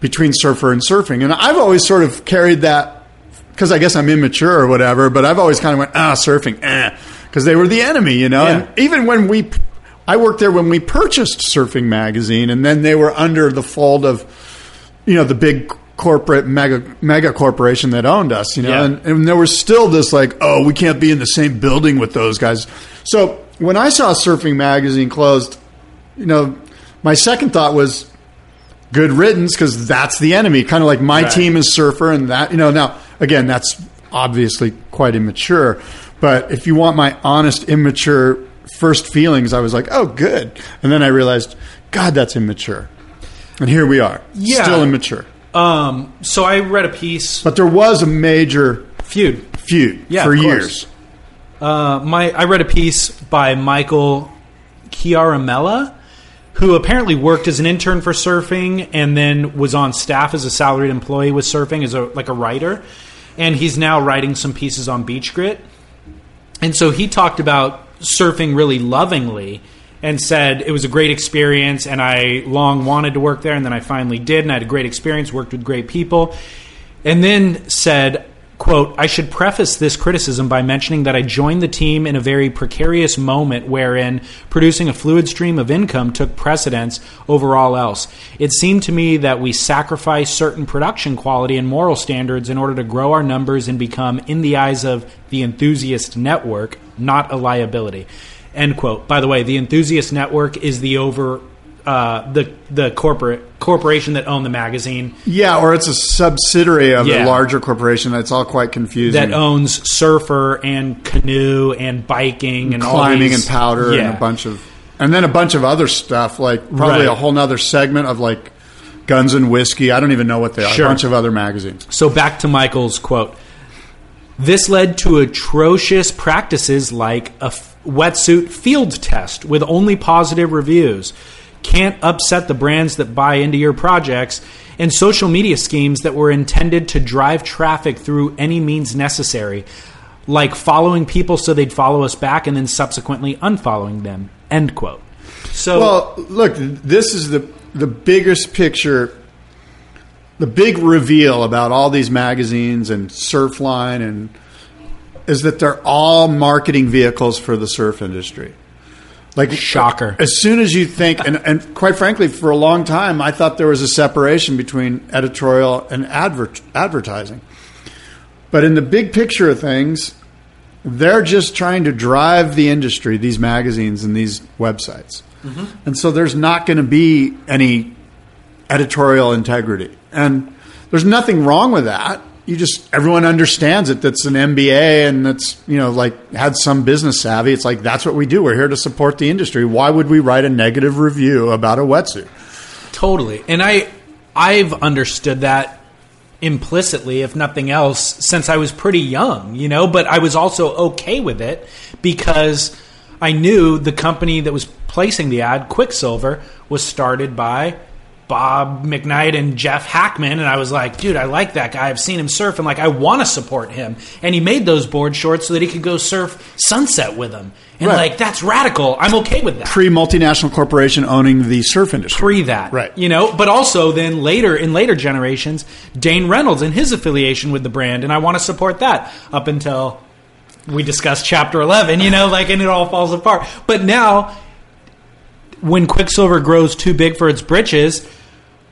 between surfer and surfing, and I've always sort of carried that because I guess I'm immature or whatever. But I've always kind of went ah surfing, eh, because they were the enemy, you know. Yeah. And even when we, I worked there when we purchased Surfing Magazine, and then they were under the fold of, you know, the big corporate mega mega corporation that owned us, you know, Yeah. and, and there was still this like, oh, we can't be in the same building with those guys. So when I saw Surfing Magazine closed, you know, my second thought was good riddance because that's the enemy. Kind of like my Right. team is Surfer, and that you know. Now again, that's obviously quite immature, but if you want my honest, immature first feelings, I was like, oh, good, and then I realized, God, that's immature, and here we are, Yeah. still immature. Um, so I read a piece But there was a major feud. feud Yeah, for years. Uh, my I read a piece by Michael Chiaramella, who apparently worked as an intern for surfing and then was on staff as a salaried employee with surfing as a like a writer, and he's now writing some pieces on Beach Grit. And so he talked about surfing really lovingly and said it was a great experience and I long wanted to work there and then I finally did and I had a great experience, worked with great people. And then said, quote, I should preface this criticism by mentioning that I joined the team in a very precarious moment wherein producing a fluid stream of income took precedence over all else. It seemed to me that we sacrificed certain production quality and moral standards in order to grow our numbers and become, in the eyes of the enthusiast network, not a liability. End quote. By the way, the enthusiast network is the over uh, the the corporate corporation that owned the magazine Yeah, or it's a subsidiary of Yeah. a larger corporation. That's all quite confusing. that owns surfer and canoe and biking and climbing and powder Yeah. and a bunch of and then a bunch of other stuff like probably Right. a whole nother segment of like guns and whiskey i don't even know what they are Sure. a bunch of other magazines So back to Michael's quote. This led to atrocious practices like a f- wetsuit field test with only positive reviews. Can't upset the brands that buy into your projects and social media schemes that were intended to drive traffic through any means necessary, like following people so they'd follow us back and then subsequently unfollowing them. End quote. So well look this is the the biggest picture the big reveal about all these magazines and surfline and is that they're all marketing vehicles for the surf industry like Shocker. As soon as you think, and, and quite frankly, for a long time, I thought there was a separation between editorial and advert, advertising. But in the big picture of things, they're just trying to drive the industry, these magazines and these websites. Mm-hmm. And so there's not going to be any editorial integrity. and there's nothing wrong with that. You just everyone understands it. That's an MBA and that's you know like had some business savvy. It's like that's what we do. We're here to support the industry. Why would we write a negative review about a wetsuit? Totally. And I I've understood that implicitly if nothing else since I was pretty young, you know, but I was also okay with it because I knew the company that was placing the ad, Quiksilver, was started by Bob McKnight and Jeff Hakman, and I was like, dude, I like that guy. I've seen him surf, and like, I want to support him. And he made those board shorts so that he could go surf Sunset with them, and Right. like, that's radical. I'm okay with that. Pre multinational corporation owning the surf industry. Pre that, Right. You know, but also then later in later generations, Dane Reynolds and his affiliation with the brand, and I want to support that up until we discuss Chapter Eleven. You know, like, and it all falls apart. But now, when Quiksilver grows too big for its britches.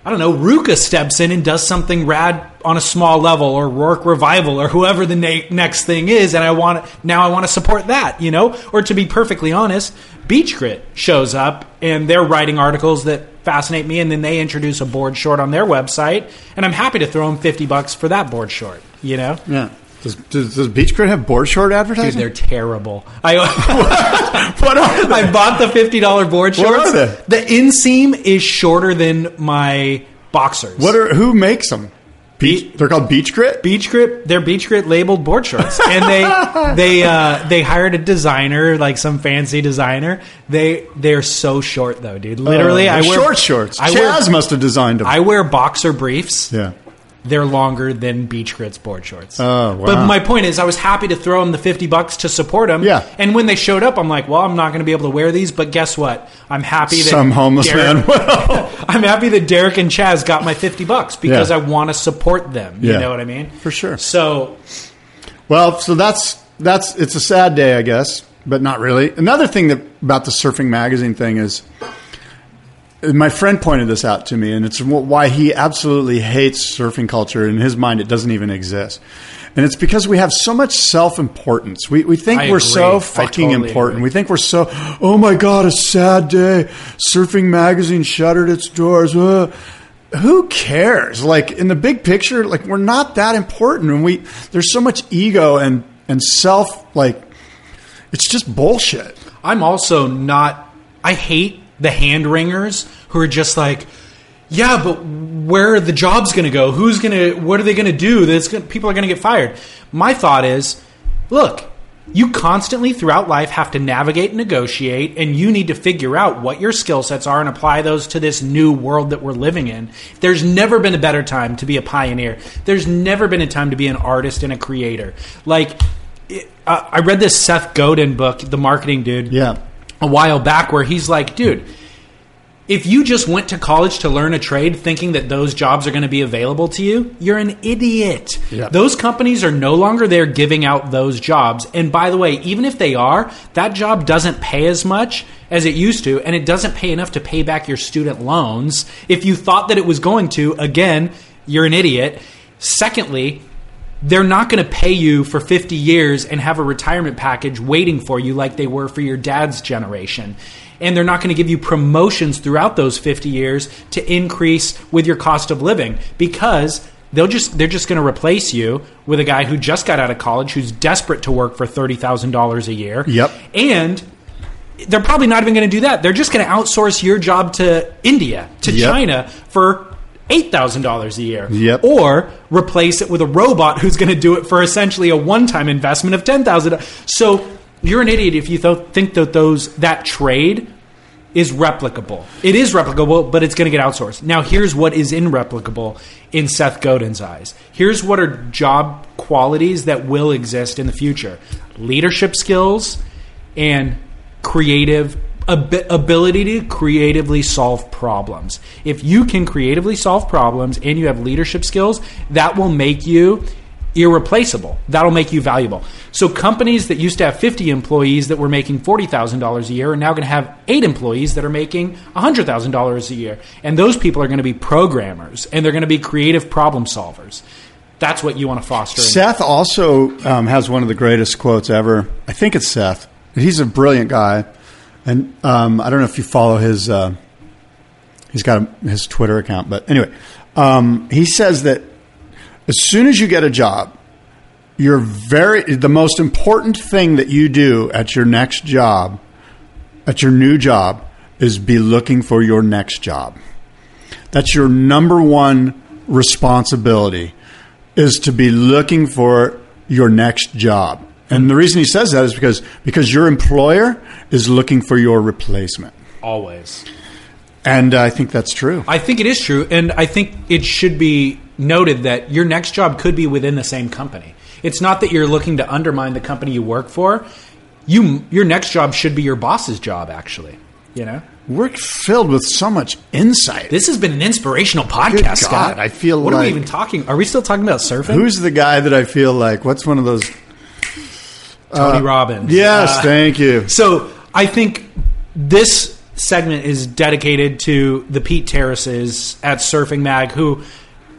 I don't know, RVCA steps in and does something rad on a small level, or Roark Revival, or whoever the na- next thing is, and I want now I want to support that, you know. Or to be perfectly honest, Beach Grit shows up and they're writing articles that fascinate me, and then they introduce a board short on their website, and I'm happy to throw them fifty bucks for that board short, you know. Yeah. Does, does, does Beach Grit have board short Dude, advertising? they're terrible. I [laughs] what are they? I bought the fifty dollar board What shorts. are they? The inseam is shorter than my boxers. What are who makes them? Beach, they're called Beach Grit. Beach Grit, they're Beach Grit labeled board shorts, [laughs] and they they uh, they hired a designer, like some fancy designer. They they're so short though, dude. Literally, Oh, I wear short shorts. I Chas wear, must have designed them. I wear boxer briefs. yeah. They're longer than Beach Grit's board shorts. Oh, wow. But my point is, I was happy to throw them the fifty bucks to support them. Yeah. And when they showed up, I'm like, well, I'm not going to be able to wear these, but guess what? I'm happy that Some homeless Derek- man will. [laughs] I'm happy that Derek and Chas got my fifty bucks because Yeah. I want to support them. You Yeah. know what I mean? For sure. So Well, so that's that's it's a sad day, I guess, but not really. Another thing that about the surfing magazine thing is my friend pointed this out to me, and it's why he absolutely hates surfing culture. In his mind, it doesn't even exist. And it's because we have so much self importance. We, we think I we're agree. so fucking totally important. agree. We think we're so, oh my God, a sad day. Surfing magazine shuttered its doors. Uh, who cares? Like in the big picture, like we're not that important. And we, there's so much ego and, and self, like, it's just bullshit. I'm also not. I hate the hand wringers who are just like, yeah, but where are the jobs going to go? Who's going to? What are they going to do? That's gonna, people are going to get fired. My thought is, look, you constantly throughout life have to navigate and negotiate, and you need to figure out what your skill sets are and apply those to this new world that we're living in. There's never been a better time to be a pioneer. There's never been a time to be an artist and a creator. Like, I read this Seth Godin book, the marketing dude Yeah. A while back where he's like, dude, if you just went to college to learn a trade thinking that those jobs are going to be available to you, you're an idiot. Yeah. Those companies are no longer there giving out those jobs. And by the way, even if they are, that job doesn't pay as much as it used to, and it doesn't pay enough to pay back your student loans. If you thought that it was going to, again, you're an idiot. Secondly, they're not going to pay you for 50 years and have a retirement package waiting for you like they were for your dad's generation. And they're not going to give you promotions throughout those 50 years to increase with your cost of living because they'll just they're just going to replace you with a guy who just got out of college who's desperate to work for $30,000 a year. Yep. And they're probably not even going to do that. They're just going to outsource your job to India, to Yep. China for eight thousand dollars a year, Yep. or replace it with a robot who's going to do it for essentially a one-time investment of 10,000. So you're an idiot if you th- think that those that trade is replicable. It is replicable, but it's going to get outsourced. Now, here's what is irreplicable in Seth Godin's eyes. Here's what are job qualities that will exist in the future: leadership skills and creative ab- ability to creatively solve problems. If you can creatively solve problems and you have leadership skills, that will make you irreplaceable. That'll make you valuable. So companies that used to have 50 employees that were making $40,000 a year are now going to have 8 employees that are making $100,000 a year. And those people are going to be programmers and they're going to be creative problem solvers. That's what you want to foster. Seth also um, has one of the greatest quotes ever. I think it's Seth. He's a brilliant guy, and um, I don't know if you follow his. Uh, he's got a, his Twitter account, but anyway, Um, he says that as soon as you get a job, you're very the most important thing that you do at your next job, at your new job, is be looking for your next job. That's your number one responsibility is to be looking for your next job. And the reason he says that is because because your employer is looking for your replacement. Always. And I think that's true. I think it is true, and I think it should be noted that your next job could be within the same company. It's not that you're looking to undermine the company you work for. You your next job should be your boss's job actually, you know? We're filled with so much insight. This has been an inspirational podcast, God, Scott. I feel What are we even talking? Are we still talking about surfing? Who's the guy that I feel like? What's one of those? Tony uh, Robbins? Yes, Uh, thank you. So I think this segment is dedicated to the Pete Terraces at Surfing Mag who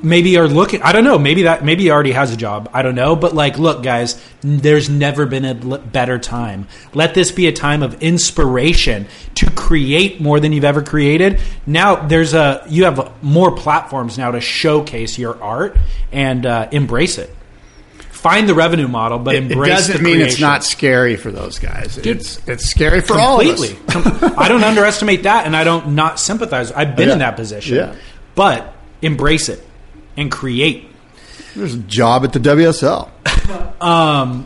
maybe are looking I don't know, maybe that maybe he already has a job. I don't know, but like look guys, there's never been a better time. Let this be a time of inspiration to create more than you've ever created. Now there's a you have more platforms now to showcase your art and uh, embrace it. Find the revenue model, but embrace It, it doesn't mean it's not scary for those guys. Dude, it's it's scary for all of us. completely. I don't underestimate that, and I don't not sympathize. I've been in that position, Yeah. but embrace it and create. There's a job at the WSL. [laughs] Um,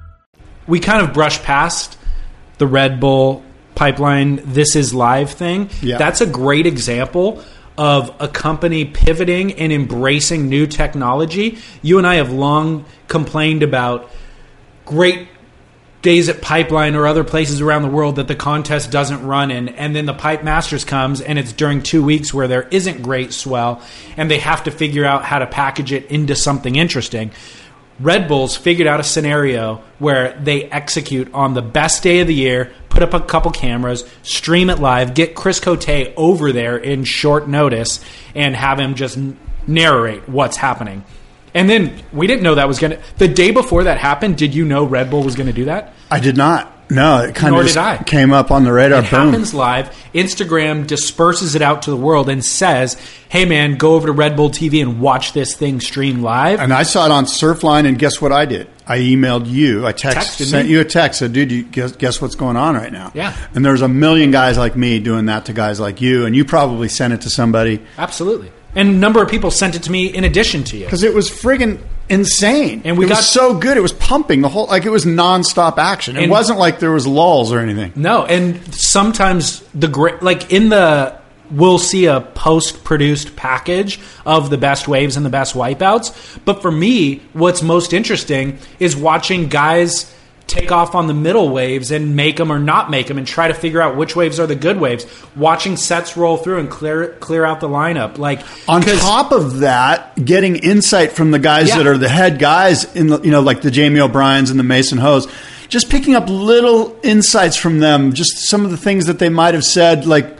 We kind of brush past the Red Bull pipeline. This is live thing. Yeah. That's a great example of a company pivoting and embracing new technology. You and I have long complained about great days at Pipeline or other places around the world that the contest doesn't run in, and then the Pipe Masters comes and it's during two weeks where there isn't great swell, and they have to figure out how to package it into something interesting. Red Bulls figured out a scenario where they execute on the best day of the year, put up a couple cameras, stream it live, get Chris Cote over there in short notice, and have him just narrate what's happening. And then we didn't know that was going to. The day before that happened, did you know Red Bull was going to do that? I did not. No, it kind Nor of did I. came up on the radar. It Boom. happens live. Instagram disperses it out to the world and says, "Hey, man, go over to Red Bull TV and watch this thing stream live." And I saw it on Surfline, and guess what I did? I emailed you. I text, Texted sent me. you a text. Said, "Dude, you guess, guess what's going on right now?" Yeah. And there's a million guys like me doing that to guys like you, and you probably sent it to somebody Absolutely. And a number of people sent it to me in addition to you. because it was friggin' insane. And we it got- was so good. It was pumping the whole like it was nonstop action. It And- wasn't like there was lulls or anything. No, and sometimes the great, like in the, we'll see a post produced package of the best waves and the best wipeouts. But for me, what's most interesting is watching guys take off on the middle waves and make them or not make them and try to figure out which waves are the good waves. Watching sets roll through and clear clear out the lineup. Like on top of that, getting insight from the guys Yeah. that are the head guys in the, you know, like the Jamie O'Briens and the Mason Hos, just picking up little insights from them, just some of the things that they might have said, like,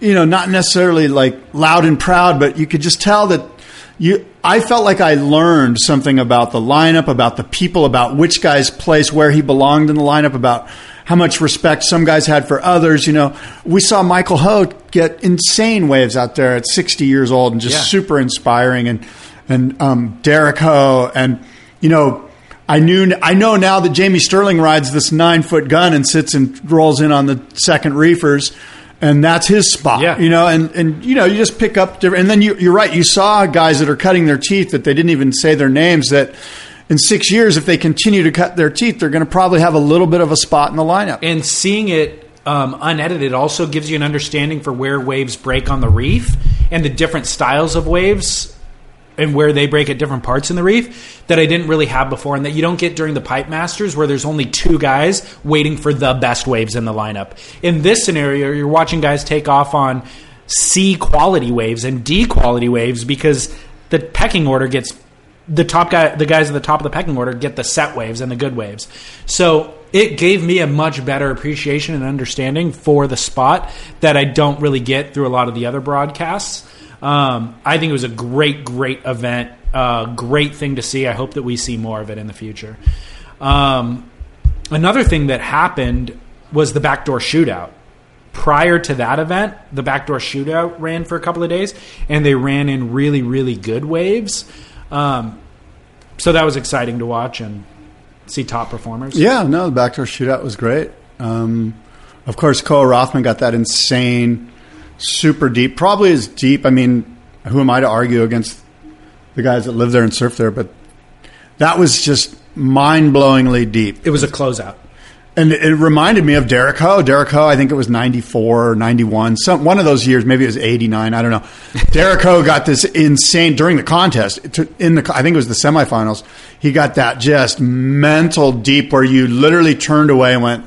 you know, not necessarily like loud and proud, but you could just tell that you, I felt like I learned something about the lineup, about the people, about which guy's place, where he belonged in the lineup, about how much respect some guys had for others. You know, we saw Michael Ho get insane waves out there at 60 years old and just Yeah. super inspiring. And, and, um, Derek Ho and, you know, I knew, I know now that Jamie Sterling rides this nine foot gun and sits and rolls in on the second reefers. And that's his spot, Yeah. you know, and, and, you know, you just pick up different, and then you, you're right. You saw guys that are cutting their teeth that they didn't even say their names that in six years, if they continue to cut their teeth, they're going to probably have a little bit of a spot in the lineup. and seeing it um, unedited also gives you an understanding for where waves break on the reef and the different styles of waves and where they break at different parts in the reef that I didn't really have before and that you don't get during the pipe masters where there's only two guys waiting for the best waves in the lineup. In this scenario, you're watching guys take off on C quality waves and D quality waves because the pecking order gets the top guy, the guys at the top of the pecking order get the set waves and the good waves. So it gave me a much better appreciation and understanding for the spot that I don't really get through a lot of the other broadcasts. Um, I think it was a great, great event. Uh, great thing to see. I hope that we see more of it in the future. Um, another thing that happened was the backdoor shootout. Prior to that event, the backdoor shootout ran for a couple of days, and they ran in really, really good waves. Um, so that was exciting to watch and see top performers. Yeah, no, the backdoor shootout was great. Um, of course, Koa Rothman got that insane, super deep, probably as deep. I mean, who am I to argue against the guys that live there and surf there? But that was just mind blowingly deep. It was a closeout. And it reminded me of Derek Ho. Derek Ho, I think it was 94 or 91, some, one of those years, maybe it was 89, I don't know. [laughs] Derek Ho got this insane, during the contest, in the, I think it was the semifinals, he got that just mental deep where you literally turned away and went,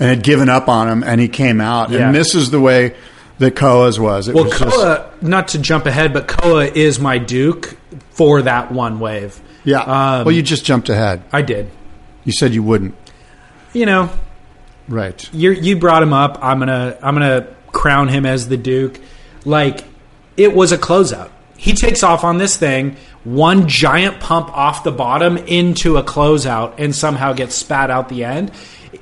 and had given up on him, and he came out. Yeah. And this is the way that Koa's was. It well, was Koa, just- not to jump ahead, but Koa is my Duke for that one wave. yeah. Um, well, you just jumped ahead. I did. You said you wouldn't. You know, Right. you you brought him up. I'm gonna I'm gonna crown him as the Duke. Like it was a closeout. He takes off on this thing, one giant pump off the bottom into a closeout, and somehow gets spat out the end.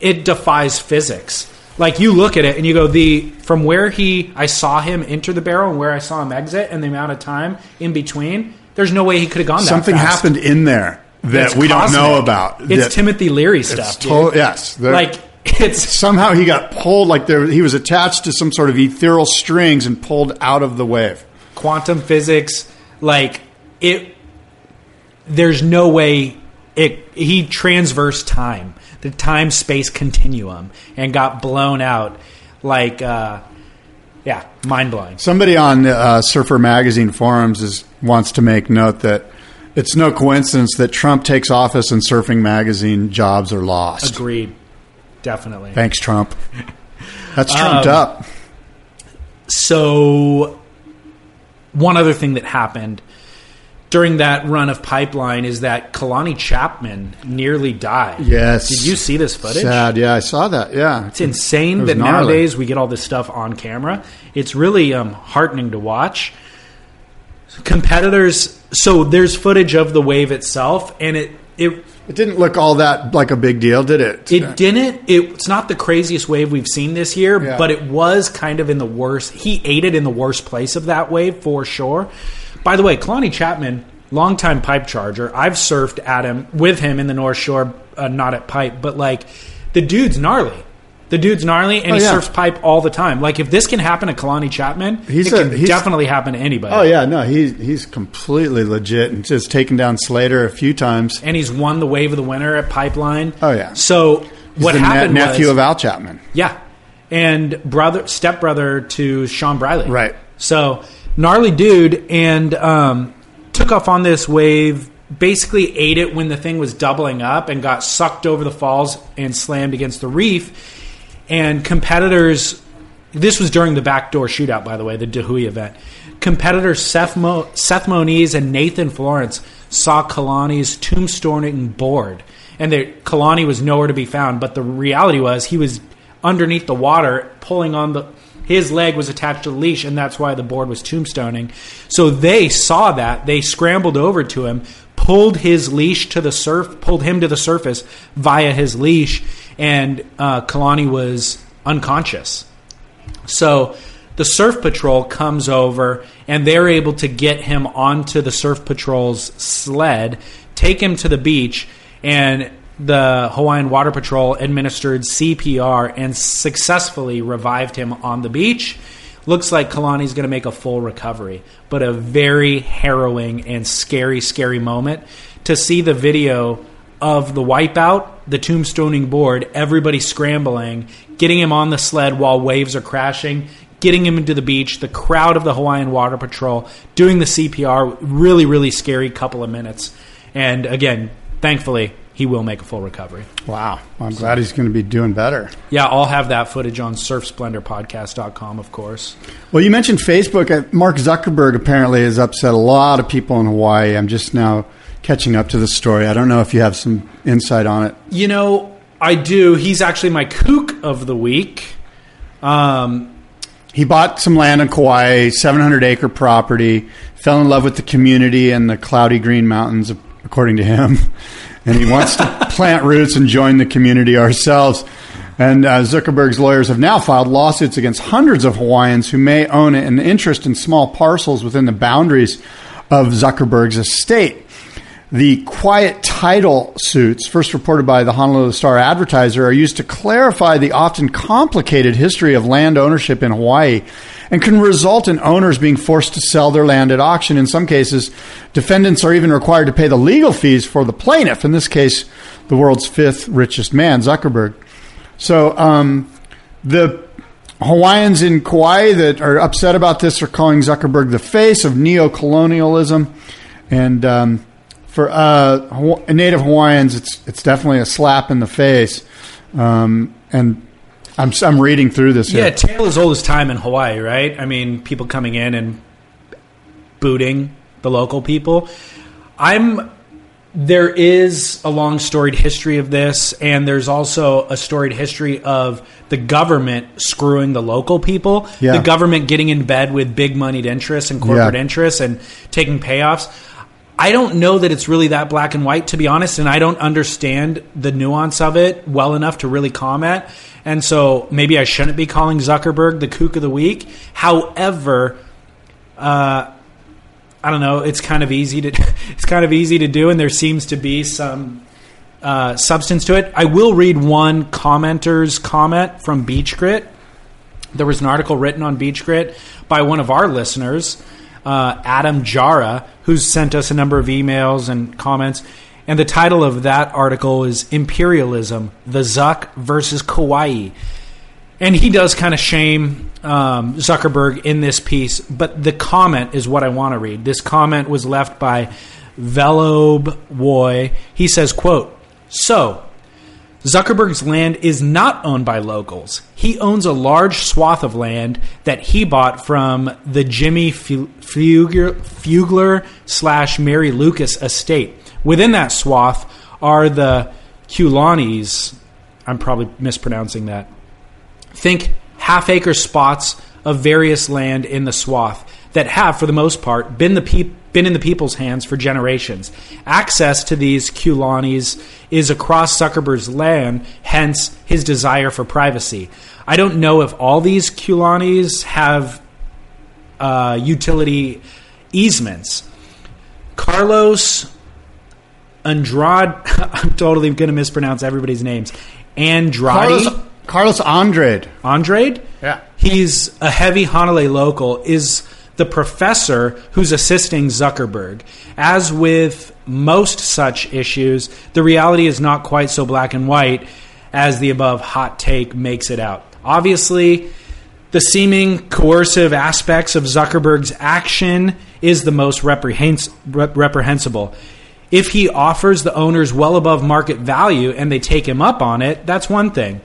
It defies physics. Like you look at it and you go the from where he I saw him enter the barrel and where I saw him exit and the amount of time in between. There's no way he could have gone that Something fast. happened in there that It's we don't know about. It's that- Timothy Leary stuff. to- yes. Like [laughs] it's somehow he got pulled like there he was attached to some sort of ethereal strings and pulled out of the wave. quantum physics like it there's no way it he transversed time the time space continuum and got blown out like uh yeah mind blowing Somebody on uh, Surfer Magazine forums is wants to make note that it's no coincidence that Trump takes office and Surfing Magazine jobs are lost. agreed definitely Thanks, Trump. [laughs] That's trumped Um, up. So, one other thing that happened during that run of pipeline is that Kalani Chapman nearly died. Yes. Did you see this footage? Sad. Yeah, I saw that. Yeah. It's insane It that gnarly. nowadays we get all this stuff on camera. It's really um, heartening to watch. Competitors, so there's footage of the wave itself, and it it It didn't look all that like a big deal, did it? it didn't. It's not the craziest wave we've seen this year, Yeah. but it was kind of in the worst. He ate it in the worst place of that wave for sure. By the way, Kalani Chapman, longtime pipe charger. I've surfed at him with him in the North Shore, uh, not at pipe, but like the dude's gnarly. The dude's gnarly, and Oh, he yeah. surfs pipe all the time. Like if this can happen to Kalani Chapman, He's it a- can he's- definitely happen to anybody. Oh yeah, no, he's he's completely legit and just taken down Slater a few times. and he's won the wave of the winter at Pipeline. Oh, yeah. So He's what the ne- happened nephew was, of Owl Chapman. Yeah. And brother stepbrother to Sean Briley. Right. So gnarly dude and um, took off on this wave, basically ate it when the thing was doubling up and got sucked over the falls and slammed against the reef. And competitors this was during the backdoor shootout, by the way, the Da Hui event. Competitors Seth, Mo, Seth Moniz and Nathan Florence saw Kalani's tombstoning board, and the, Kalani was nowhere to be found. But the reality was he was underneath the water, pulling on the. His leg was attached to the leash, and that's why the board was tombstoning. So they saw that. They scrambled over to him, pulled his leash to the surf, pulled him to the surface via his leash, and uh, Kalani was unconscious. So the surf patrol comes over and they're able to get him onto the surf patrol's sled, take him to the beach, and the Hawaiian Water Patrol administered CPR and successfully revived him on the beach. Looks like Kalani's going to make a full recovery, but a very harrowing and scary, scary moment to see the video of the wipeout, the tombstoning board, everybody scrambling, getting him on the sled while waves are crashing, getting him into the beach, the crowd of the Hawaiian Water Patrol doing the CPR. Really, really scary couple of minutes. And again, thankfully, he will make a full recovery. Wow. I'm glad he's going to be doing better. Yeah, I'll have that footage on surfsplendorpodcast.com, of course. Well, you mentioned Facebook. Uh, Mark Zuckerberg apparently has upset a lot of people in Hawaii. I'm just now catching up to the story. I don't know if you have some insight on it. You know, I do. He's actually my kook of the week. Um, he bought some land in Kauai, 700 acre property, fell in love with the community and the cloudy green mountains, according to him. [laughs] And he wants to [laughs] plant roots and join the community ourselves. And uh, Zuckerberg's lawyers have now filed lawsuits against hundreds of Hawaiians who may own an interest in small parcels within the boundaries of Zuckerberg's estate. The quiet title suits, first reported by the Honolulu Star Advertiser, are used to clarify the often complicated history of land ownership in Hawaii and can result in owners being forced to sell their land at auction. In some cases, defendants are even required to pay the legal fees for the plaintiff, in this case, the world's fifth richest man, Zuckerberg. So, um, the Hawaiians in Kauai that are upset about this are calling Zuckerberg the face of neo-colonialism, and um, for uh, Native Hawaiians, it's it's definitely a slap in the face. Um, and I'm I'm reading through this. Yeah, here. tale as old as time in Hawaii, right? I mean, people coming in and booting the local people. I'm there is a long storied history of this, and there's also a storied history of the government screwing the local people. Yeah. The government getting in bed with big moneyed interests and corporate Yeah. interests and taking payoffs. I don't know that it's really that black and white, to be honest, and I don't understand the nuance of it well enough to really comment. And so maybe I shouldn't be calling Zuckerberg the kook of the week. However, uh, I don't know. It's kind of easy to [laughs] it's kind of easy to do, and there seems to be some uh, substance to it. I will read one commenter's comment from Beach Grit. There was an article written on Beach Grit by one of our listeners, uh, Adam Jara, who's sent us a number of emails and comments. And the title of that article is Imperialism The Zuck versus Kauai. And he does kind of shame um, Zuckerberg in this piece, but the comment is what I want to read. This comment was left by Velob Woy. He says, quote, So, Zuckerberg's land is not owned by locals. He owns a large swath of land that he bought from the Jimmy Fugler, slash Mary Lucas estate. Within that swath are the Kulanis. I'm probably mispronouncing that. Think half acre spots of various land in the swath that have, for the most part, been the peop- been in the people's hands for generations. Access to these Kulanis is across Zuckerberg's land, hence his desire for privacy. I don't know if all these Kulanis have uh, utility easements. Carlos Andrade, [laughs] I'm totally going to mispronounce everybody's names. Andrade. Carlos, Carlos Andrade. Andrade? Yeah. He's a heavy Hanalei local, is the professor who's assisting Zuckerberg. As with most such issues, the reality is not quite so black and white as the above hot take makes it out. Obviously, the seeming coercive aspects of Zuckerberg's action is the most reprehens- rep- reprehensible. If he offers the owners well above market value and they take him up on it, that's one thing.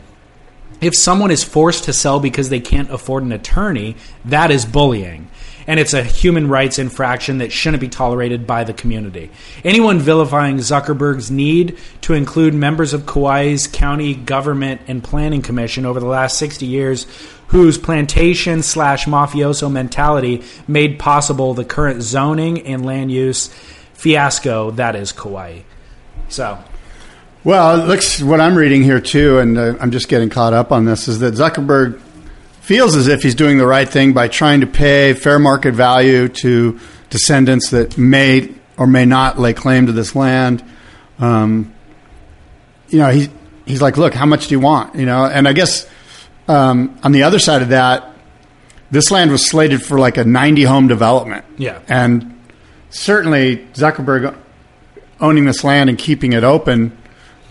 If someone is forced to sell because they can't afford an attorney, that is bullying. And it's a human rights infraction that shouldn't be tolerated by the community. Anyone vilifying Zuckerberg's need to include members of Kauai's county government and planning commission over the last 60 years, whose plantation slash mafioso mentality made possible the current zoning and land use fiasco that is Kauai. So, Well, it looks what I'm reading here too, and uh, I'm just getting caught up on this. Is that Zuckerberg feels as if he's doing the right thing by trying to pay fair market value to descendants that may or may not lay claim to this land. Um, you know, he's he's like, look, how much do you want? You know, and I guess um, on the other side of that, this land was slated for like a 90 home development. Yeah. and certainly Zuckerberg owning this land and keeping it open,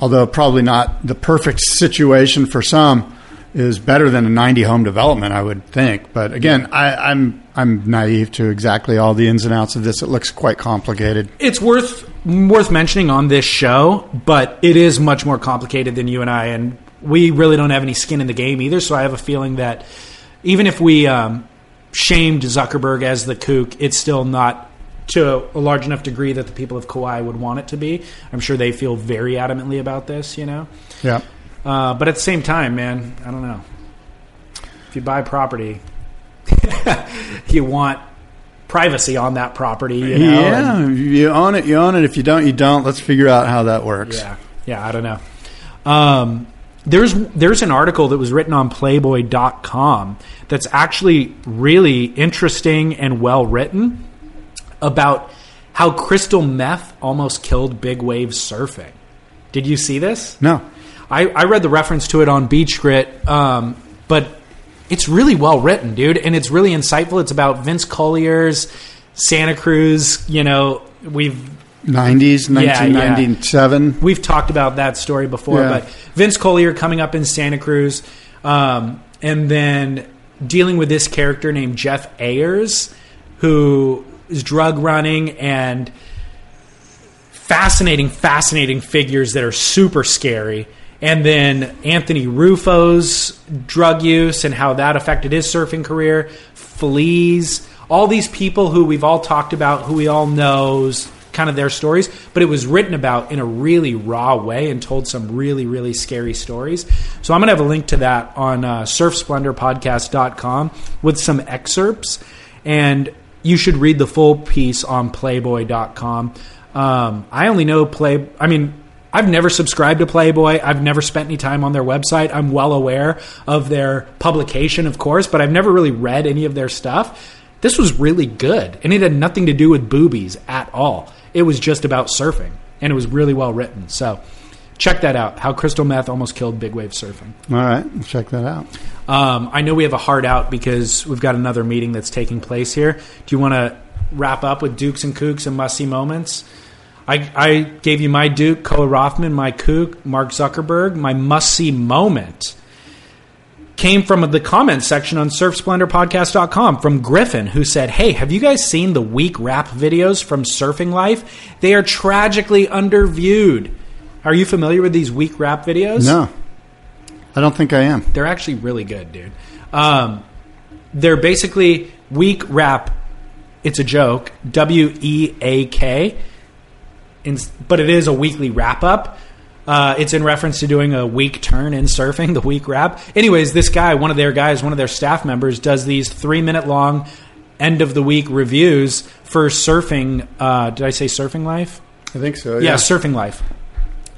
although probably not the perfect situation for some, is better than a 90 home development, I would think. But again, I, I'm I'm naive to exactly all the ins and outs of this. It looks quite complicated. It's worth worth mentioning on this show, but it is much more complicated than you and I, and we really don't have any skin in the game either. So I have a feeling that even if we um, shamed Zuckerberg as the kook, it's still not to a large enough degree that the people of Kauai would want it to be. I'm sure they feel very adamantly about this, you know. Yeah. Uh, but at the same time, man, I don't know. If you buy property, [laughs] you want privacy on that property. You know? yeah, and- you own it, you own it. If you don't, you don't. Let's figure out how that works. Yeah, yeah, I don't know. Um, there's there's an article that was written on Playboy.com that's actually really interesting and well written about how crystal meth almost killed big wave surfing. Did you see this? No. I, I read the reference to it on Beach Grit, um, but it's really well written, dude, and it's really insightful. It's about Vince Collier's Santa Cruz. You know, we've 90s, Yeah, yeah. 1997. We've talked about that story before, Yeah. but Vince Collier coming up in Santa Cruz, um, and then dealing with this character named Jeff Ayers, who is drug running and fascinating, fascinating figures that are super scary. And then Anthony Ruffo's drug use and how that affected his surfing career, Fleas, all these people who we've all talked about, who we all knows kind of their stories, but it was written about in a really raw way and told some really, really scary stories. So I'm going to have a link to that on uh, surfsplendorpodcast.com with some excerpts. And you should read the full piece on playboy.com. Um, I only know Play, I mean, I've never subscribed to Playboy. I've never spent any time on their website. I'm well aware of their publication, of course, but I've never really read any of their stuff. This was really good, and it had nothing to do with boobies at all. It was just about surfing, and it was really well written. So check that out. How crystal meth almost killed big wave surfing. All right, check that out. Um, I know we have a hard out because we've got another meeting that's taking place here. Do you want to wrap up with Dukes and Kooks and must see moments? I, I gave you my Duke, Koa Rothman, my Kook, Mark Zuckerberg. My must see moment came from the comment section on surfsplendorpodcast.com from Griffin, who said, Hey, have you guys seen the week rap videos from Surfing Life? They are tragically underviewed. Are you familiar with these week rap videos? No, I don't think I am. They're actually really good, dude. Um, they're basically week rap. It's a joke. W E A K. In- But it is a weekly wrap up. Uh, it's in reference to doing a week turn in surfing, [laughs] the week wrap. Anyways, this guy, one of their guys, one of their staff members, does these three minute long end of the week reviews for surfing. Uh, did I say surfing life? I think so. yeah, surfing life.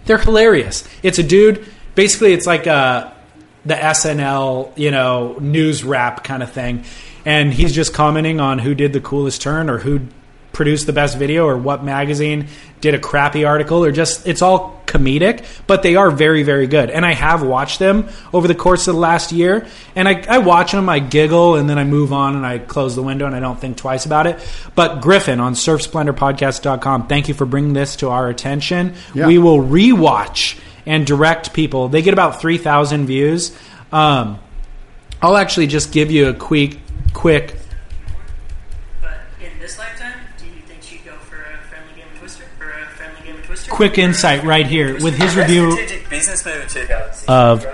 They're hilarious. It's a dude. Basically, it's like uh, the SNL, you know, news wrap kind of thing, and he's just commenting on who did the coolest turn or who produced the best video or what magazine did a crappy article or just it's all comedic but they are very very good. And i have watched them over the course of the last year. And i, I watch them i giggle and then i move on and i close the window and i don't think twice about it. But griffin on surfsplendorpodcast.com thank you for bringing this to our attention. Yeah. we will rewatch and direct people. They get about 3000 views. Um, i'll actually just give you a quick quick quick insight right here with his review business move in 2006 of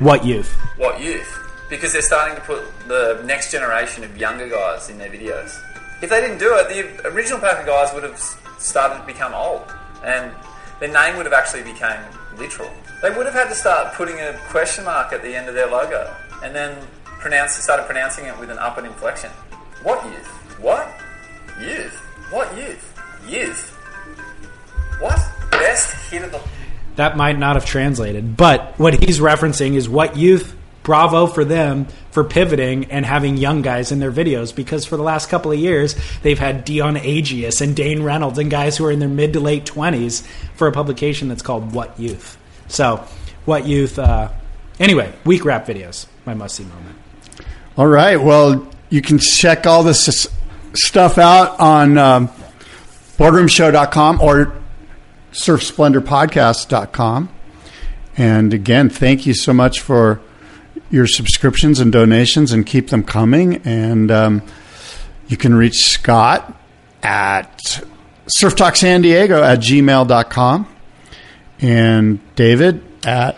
what youth. What youth. Because they're starting to put the next generation of younger guys in their videos. If they didn't do it the original pack of guys would have started to become old. And their name would have actually become literal. They would have had to start putting a question mark at the end of their logo and then pronounce started pronouncing it with an upward inflection. What youth? What youth? What youth? Youth what best hit of the that might not have translated. But what he's referencing is what youth, bravo for them for pivoting and having young guys in their videos because for the last couple of years, they've had Dion Agius and Dane Reynolds and guys who are in their mid to late 20s for a publication that's called What Youth. So, What Youth, uh, anyway, week rap videos, my must see moment. All right. Well, you can check all this stuff out on um, boardroomshow.com or surfsplendorpodcast.com. And again, thank you so much for your subscriptions and donations and keep them coming. And um, You can reach Scott at Surf Talk San Diego at gmail.com and David at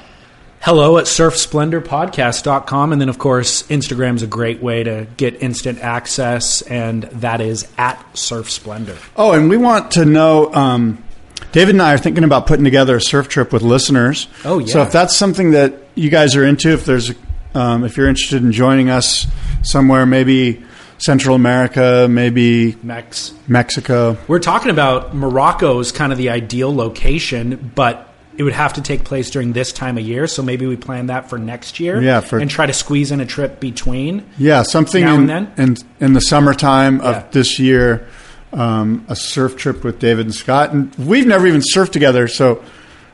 Hello at surfsplendorpodcast.com. And then, of course, instagram is a great way to get instant access, and that is at Surf Splendor. Oh, and we want to know. Um, David and I are thinking about putting together a surf trip with listeners. Oh, yeah. So if that's something that you guys are into, if there's, um, if you're interested in joining us somewhere, maybe Central America, maybe Mex. Mexico. We're talking about Morocco is kind of the ideal location, but it would have to take place during this time of year. So maybe we plan that for next year. Yeah, for- and try to squeeze in a trip between. Yeah, something Now in, and then? in in the summertime Yeah. of this year, um, a surf trip with David and Scott, and we've never even surfed together. So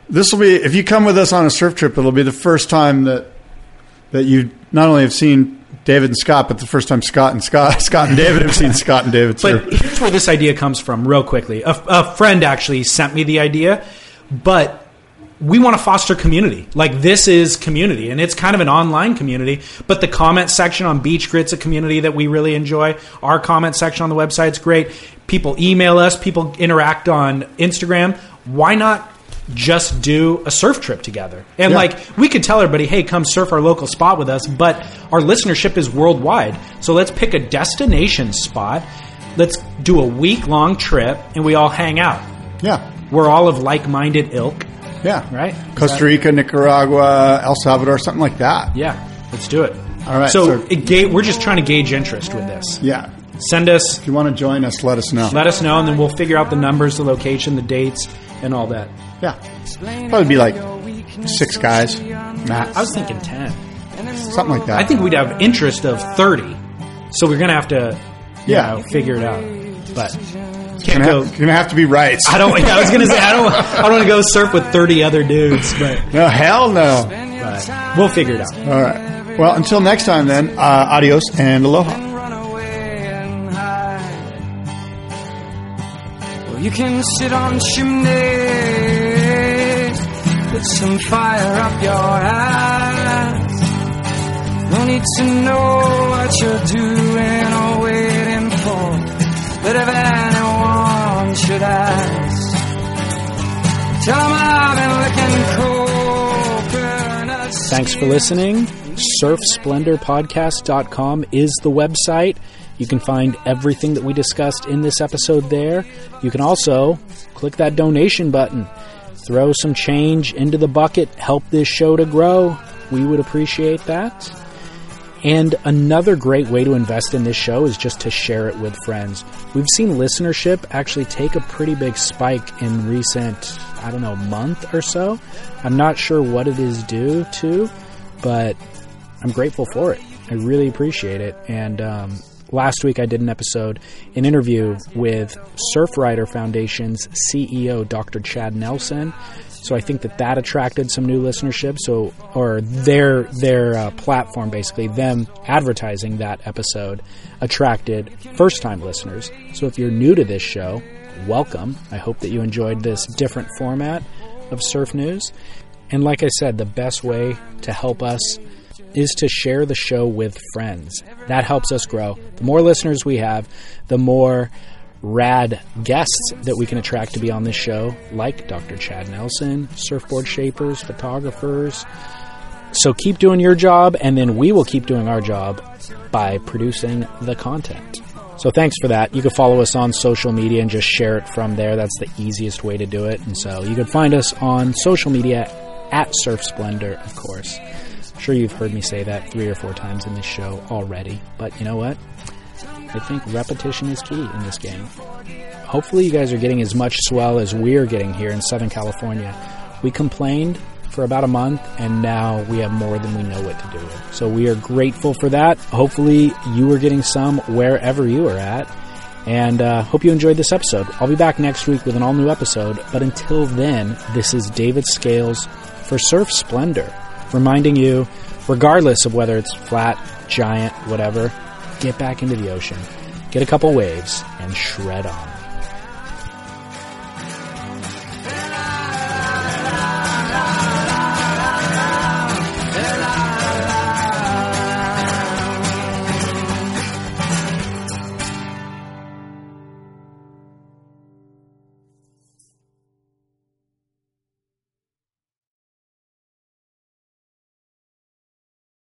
this will be if you come with us on a surf trip, it'll be the first time that that you not only have seen David and Scott, but the first time Scott and Scott [laughs] Scott and David have seen Scott and David surf. But here's where this idea comes from, real quickly. A, a friend actually sent me the idea, but we want to foster community. Like this is community, and it's kind of an online community. But the comment section on Beach Grit's a community that we really enjoy. Our comment section on the website's great. People email us. People interact on Instagram. Why not? Just do a surf trip together. And Yeah. like we could tell everybody, hey, come surf our local spot with us, but our listenership is worldwide. So let's pick a destination spot. Let's do a week long trip and we all hang out. Yeah. We're all of like minded ilk. Yeah. Right? Costa Rica, Nicaragua, El Salvador, something like that. Yeah. Let's do it. All right. So, so- it ga- we're just trying to gauge interest with this. Yeah. Send us, If you want to join us, let us know. let us know, and then we'll figure out the numbers, the location, the dates, and all that. yeah. Probably be like six guys, max. I was thinking 10. something like that. I think we'd have interest of 30. So we're going to have to you Yeah. know, figure it out. But can't gonna, go. have, gonna have to be right. I don't. Yeah, I was gonna say I don't. [laughs] I don't want to go surf with thirty other dudes, but, No, hell no. but we'll figure it out. All right. Well, until next time, then, uh, adios and aloha. You can sit on chimneys, put some fire up your ass. No need to know what you're doing or waiting for. But if anyone should ask, tell them I've been. Thanks for listening. SurfSplendorPodcast.com is the website. You can find everything that we discussed in this episode there. You can also click that donation button, throw some change into the bucket, help this show to grow. We would appreciate that. And another great way to invest in this show is just to share it with friends. We've seen listenership actually take a pretty big spike in recent, I don't know, month or so. I'm not sure what it is due to, but I'm grateful for it. I really appreciate it. And um, last week I did an episode, an interview with Surfrider Foundation's CEO, Dr. Chad Nelson. So I think that that attracted some new listenership. So, or their their uh, platform, basically them advertising that episode, attracted first time listeners. So if you're new to this show, welcome. I hope that you enjoyed this different format of surf news. And like I said, the best way to help us is to share the show with friends. That helps us grow. The more listeners we have, the more rad guests that we can attract to be on this show, like Dr. Chad Nelson, surfboard shapers, photographers. So keep doing your job, and then we will keep doing our job by producing the content. So thanks for that. You can follow us on social media and just share it from there. That's the easiest way to do it. And so you can find us on social media at Surf Splendor, of course. Sure you've heard me say that three or four times in this show already. But you know what? I think repetition is key in this game. Hopefully, you guys are getting as much swell as we're getting here in Southern California. We complained for about a month, and now we have more than we know what to do with. So we are grateful for that. Hopefully, you are getting some wherever you are at. And uh, hope you enjoyed this episode. I'll be back next week with an all new episode. But until then, this is David Scales for Surf Splendor, reminding you, regardless of whether it's flat, giant, whatever, get back into the ocean, get a couple waves, and shred on.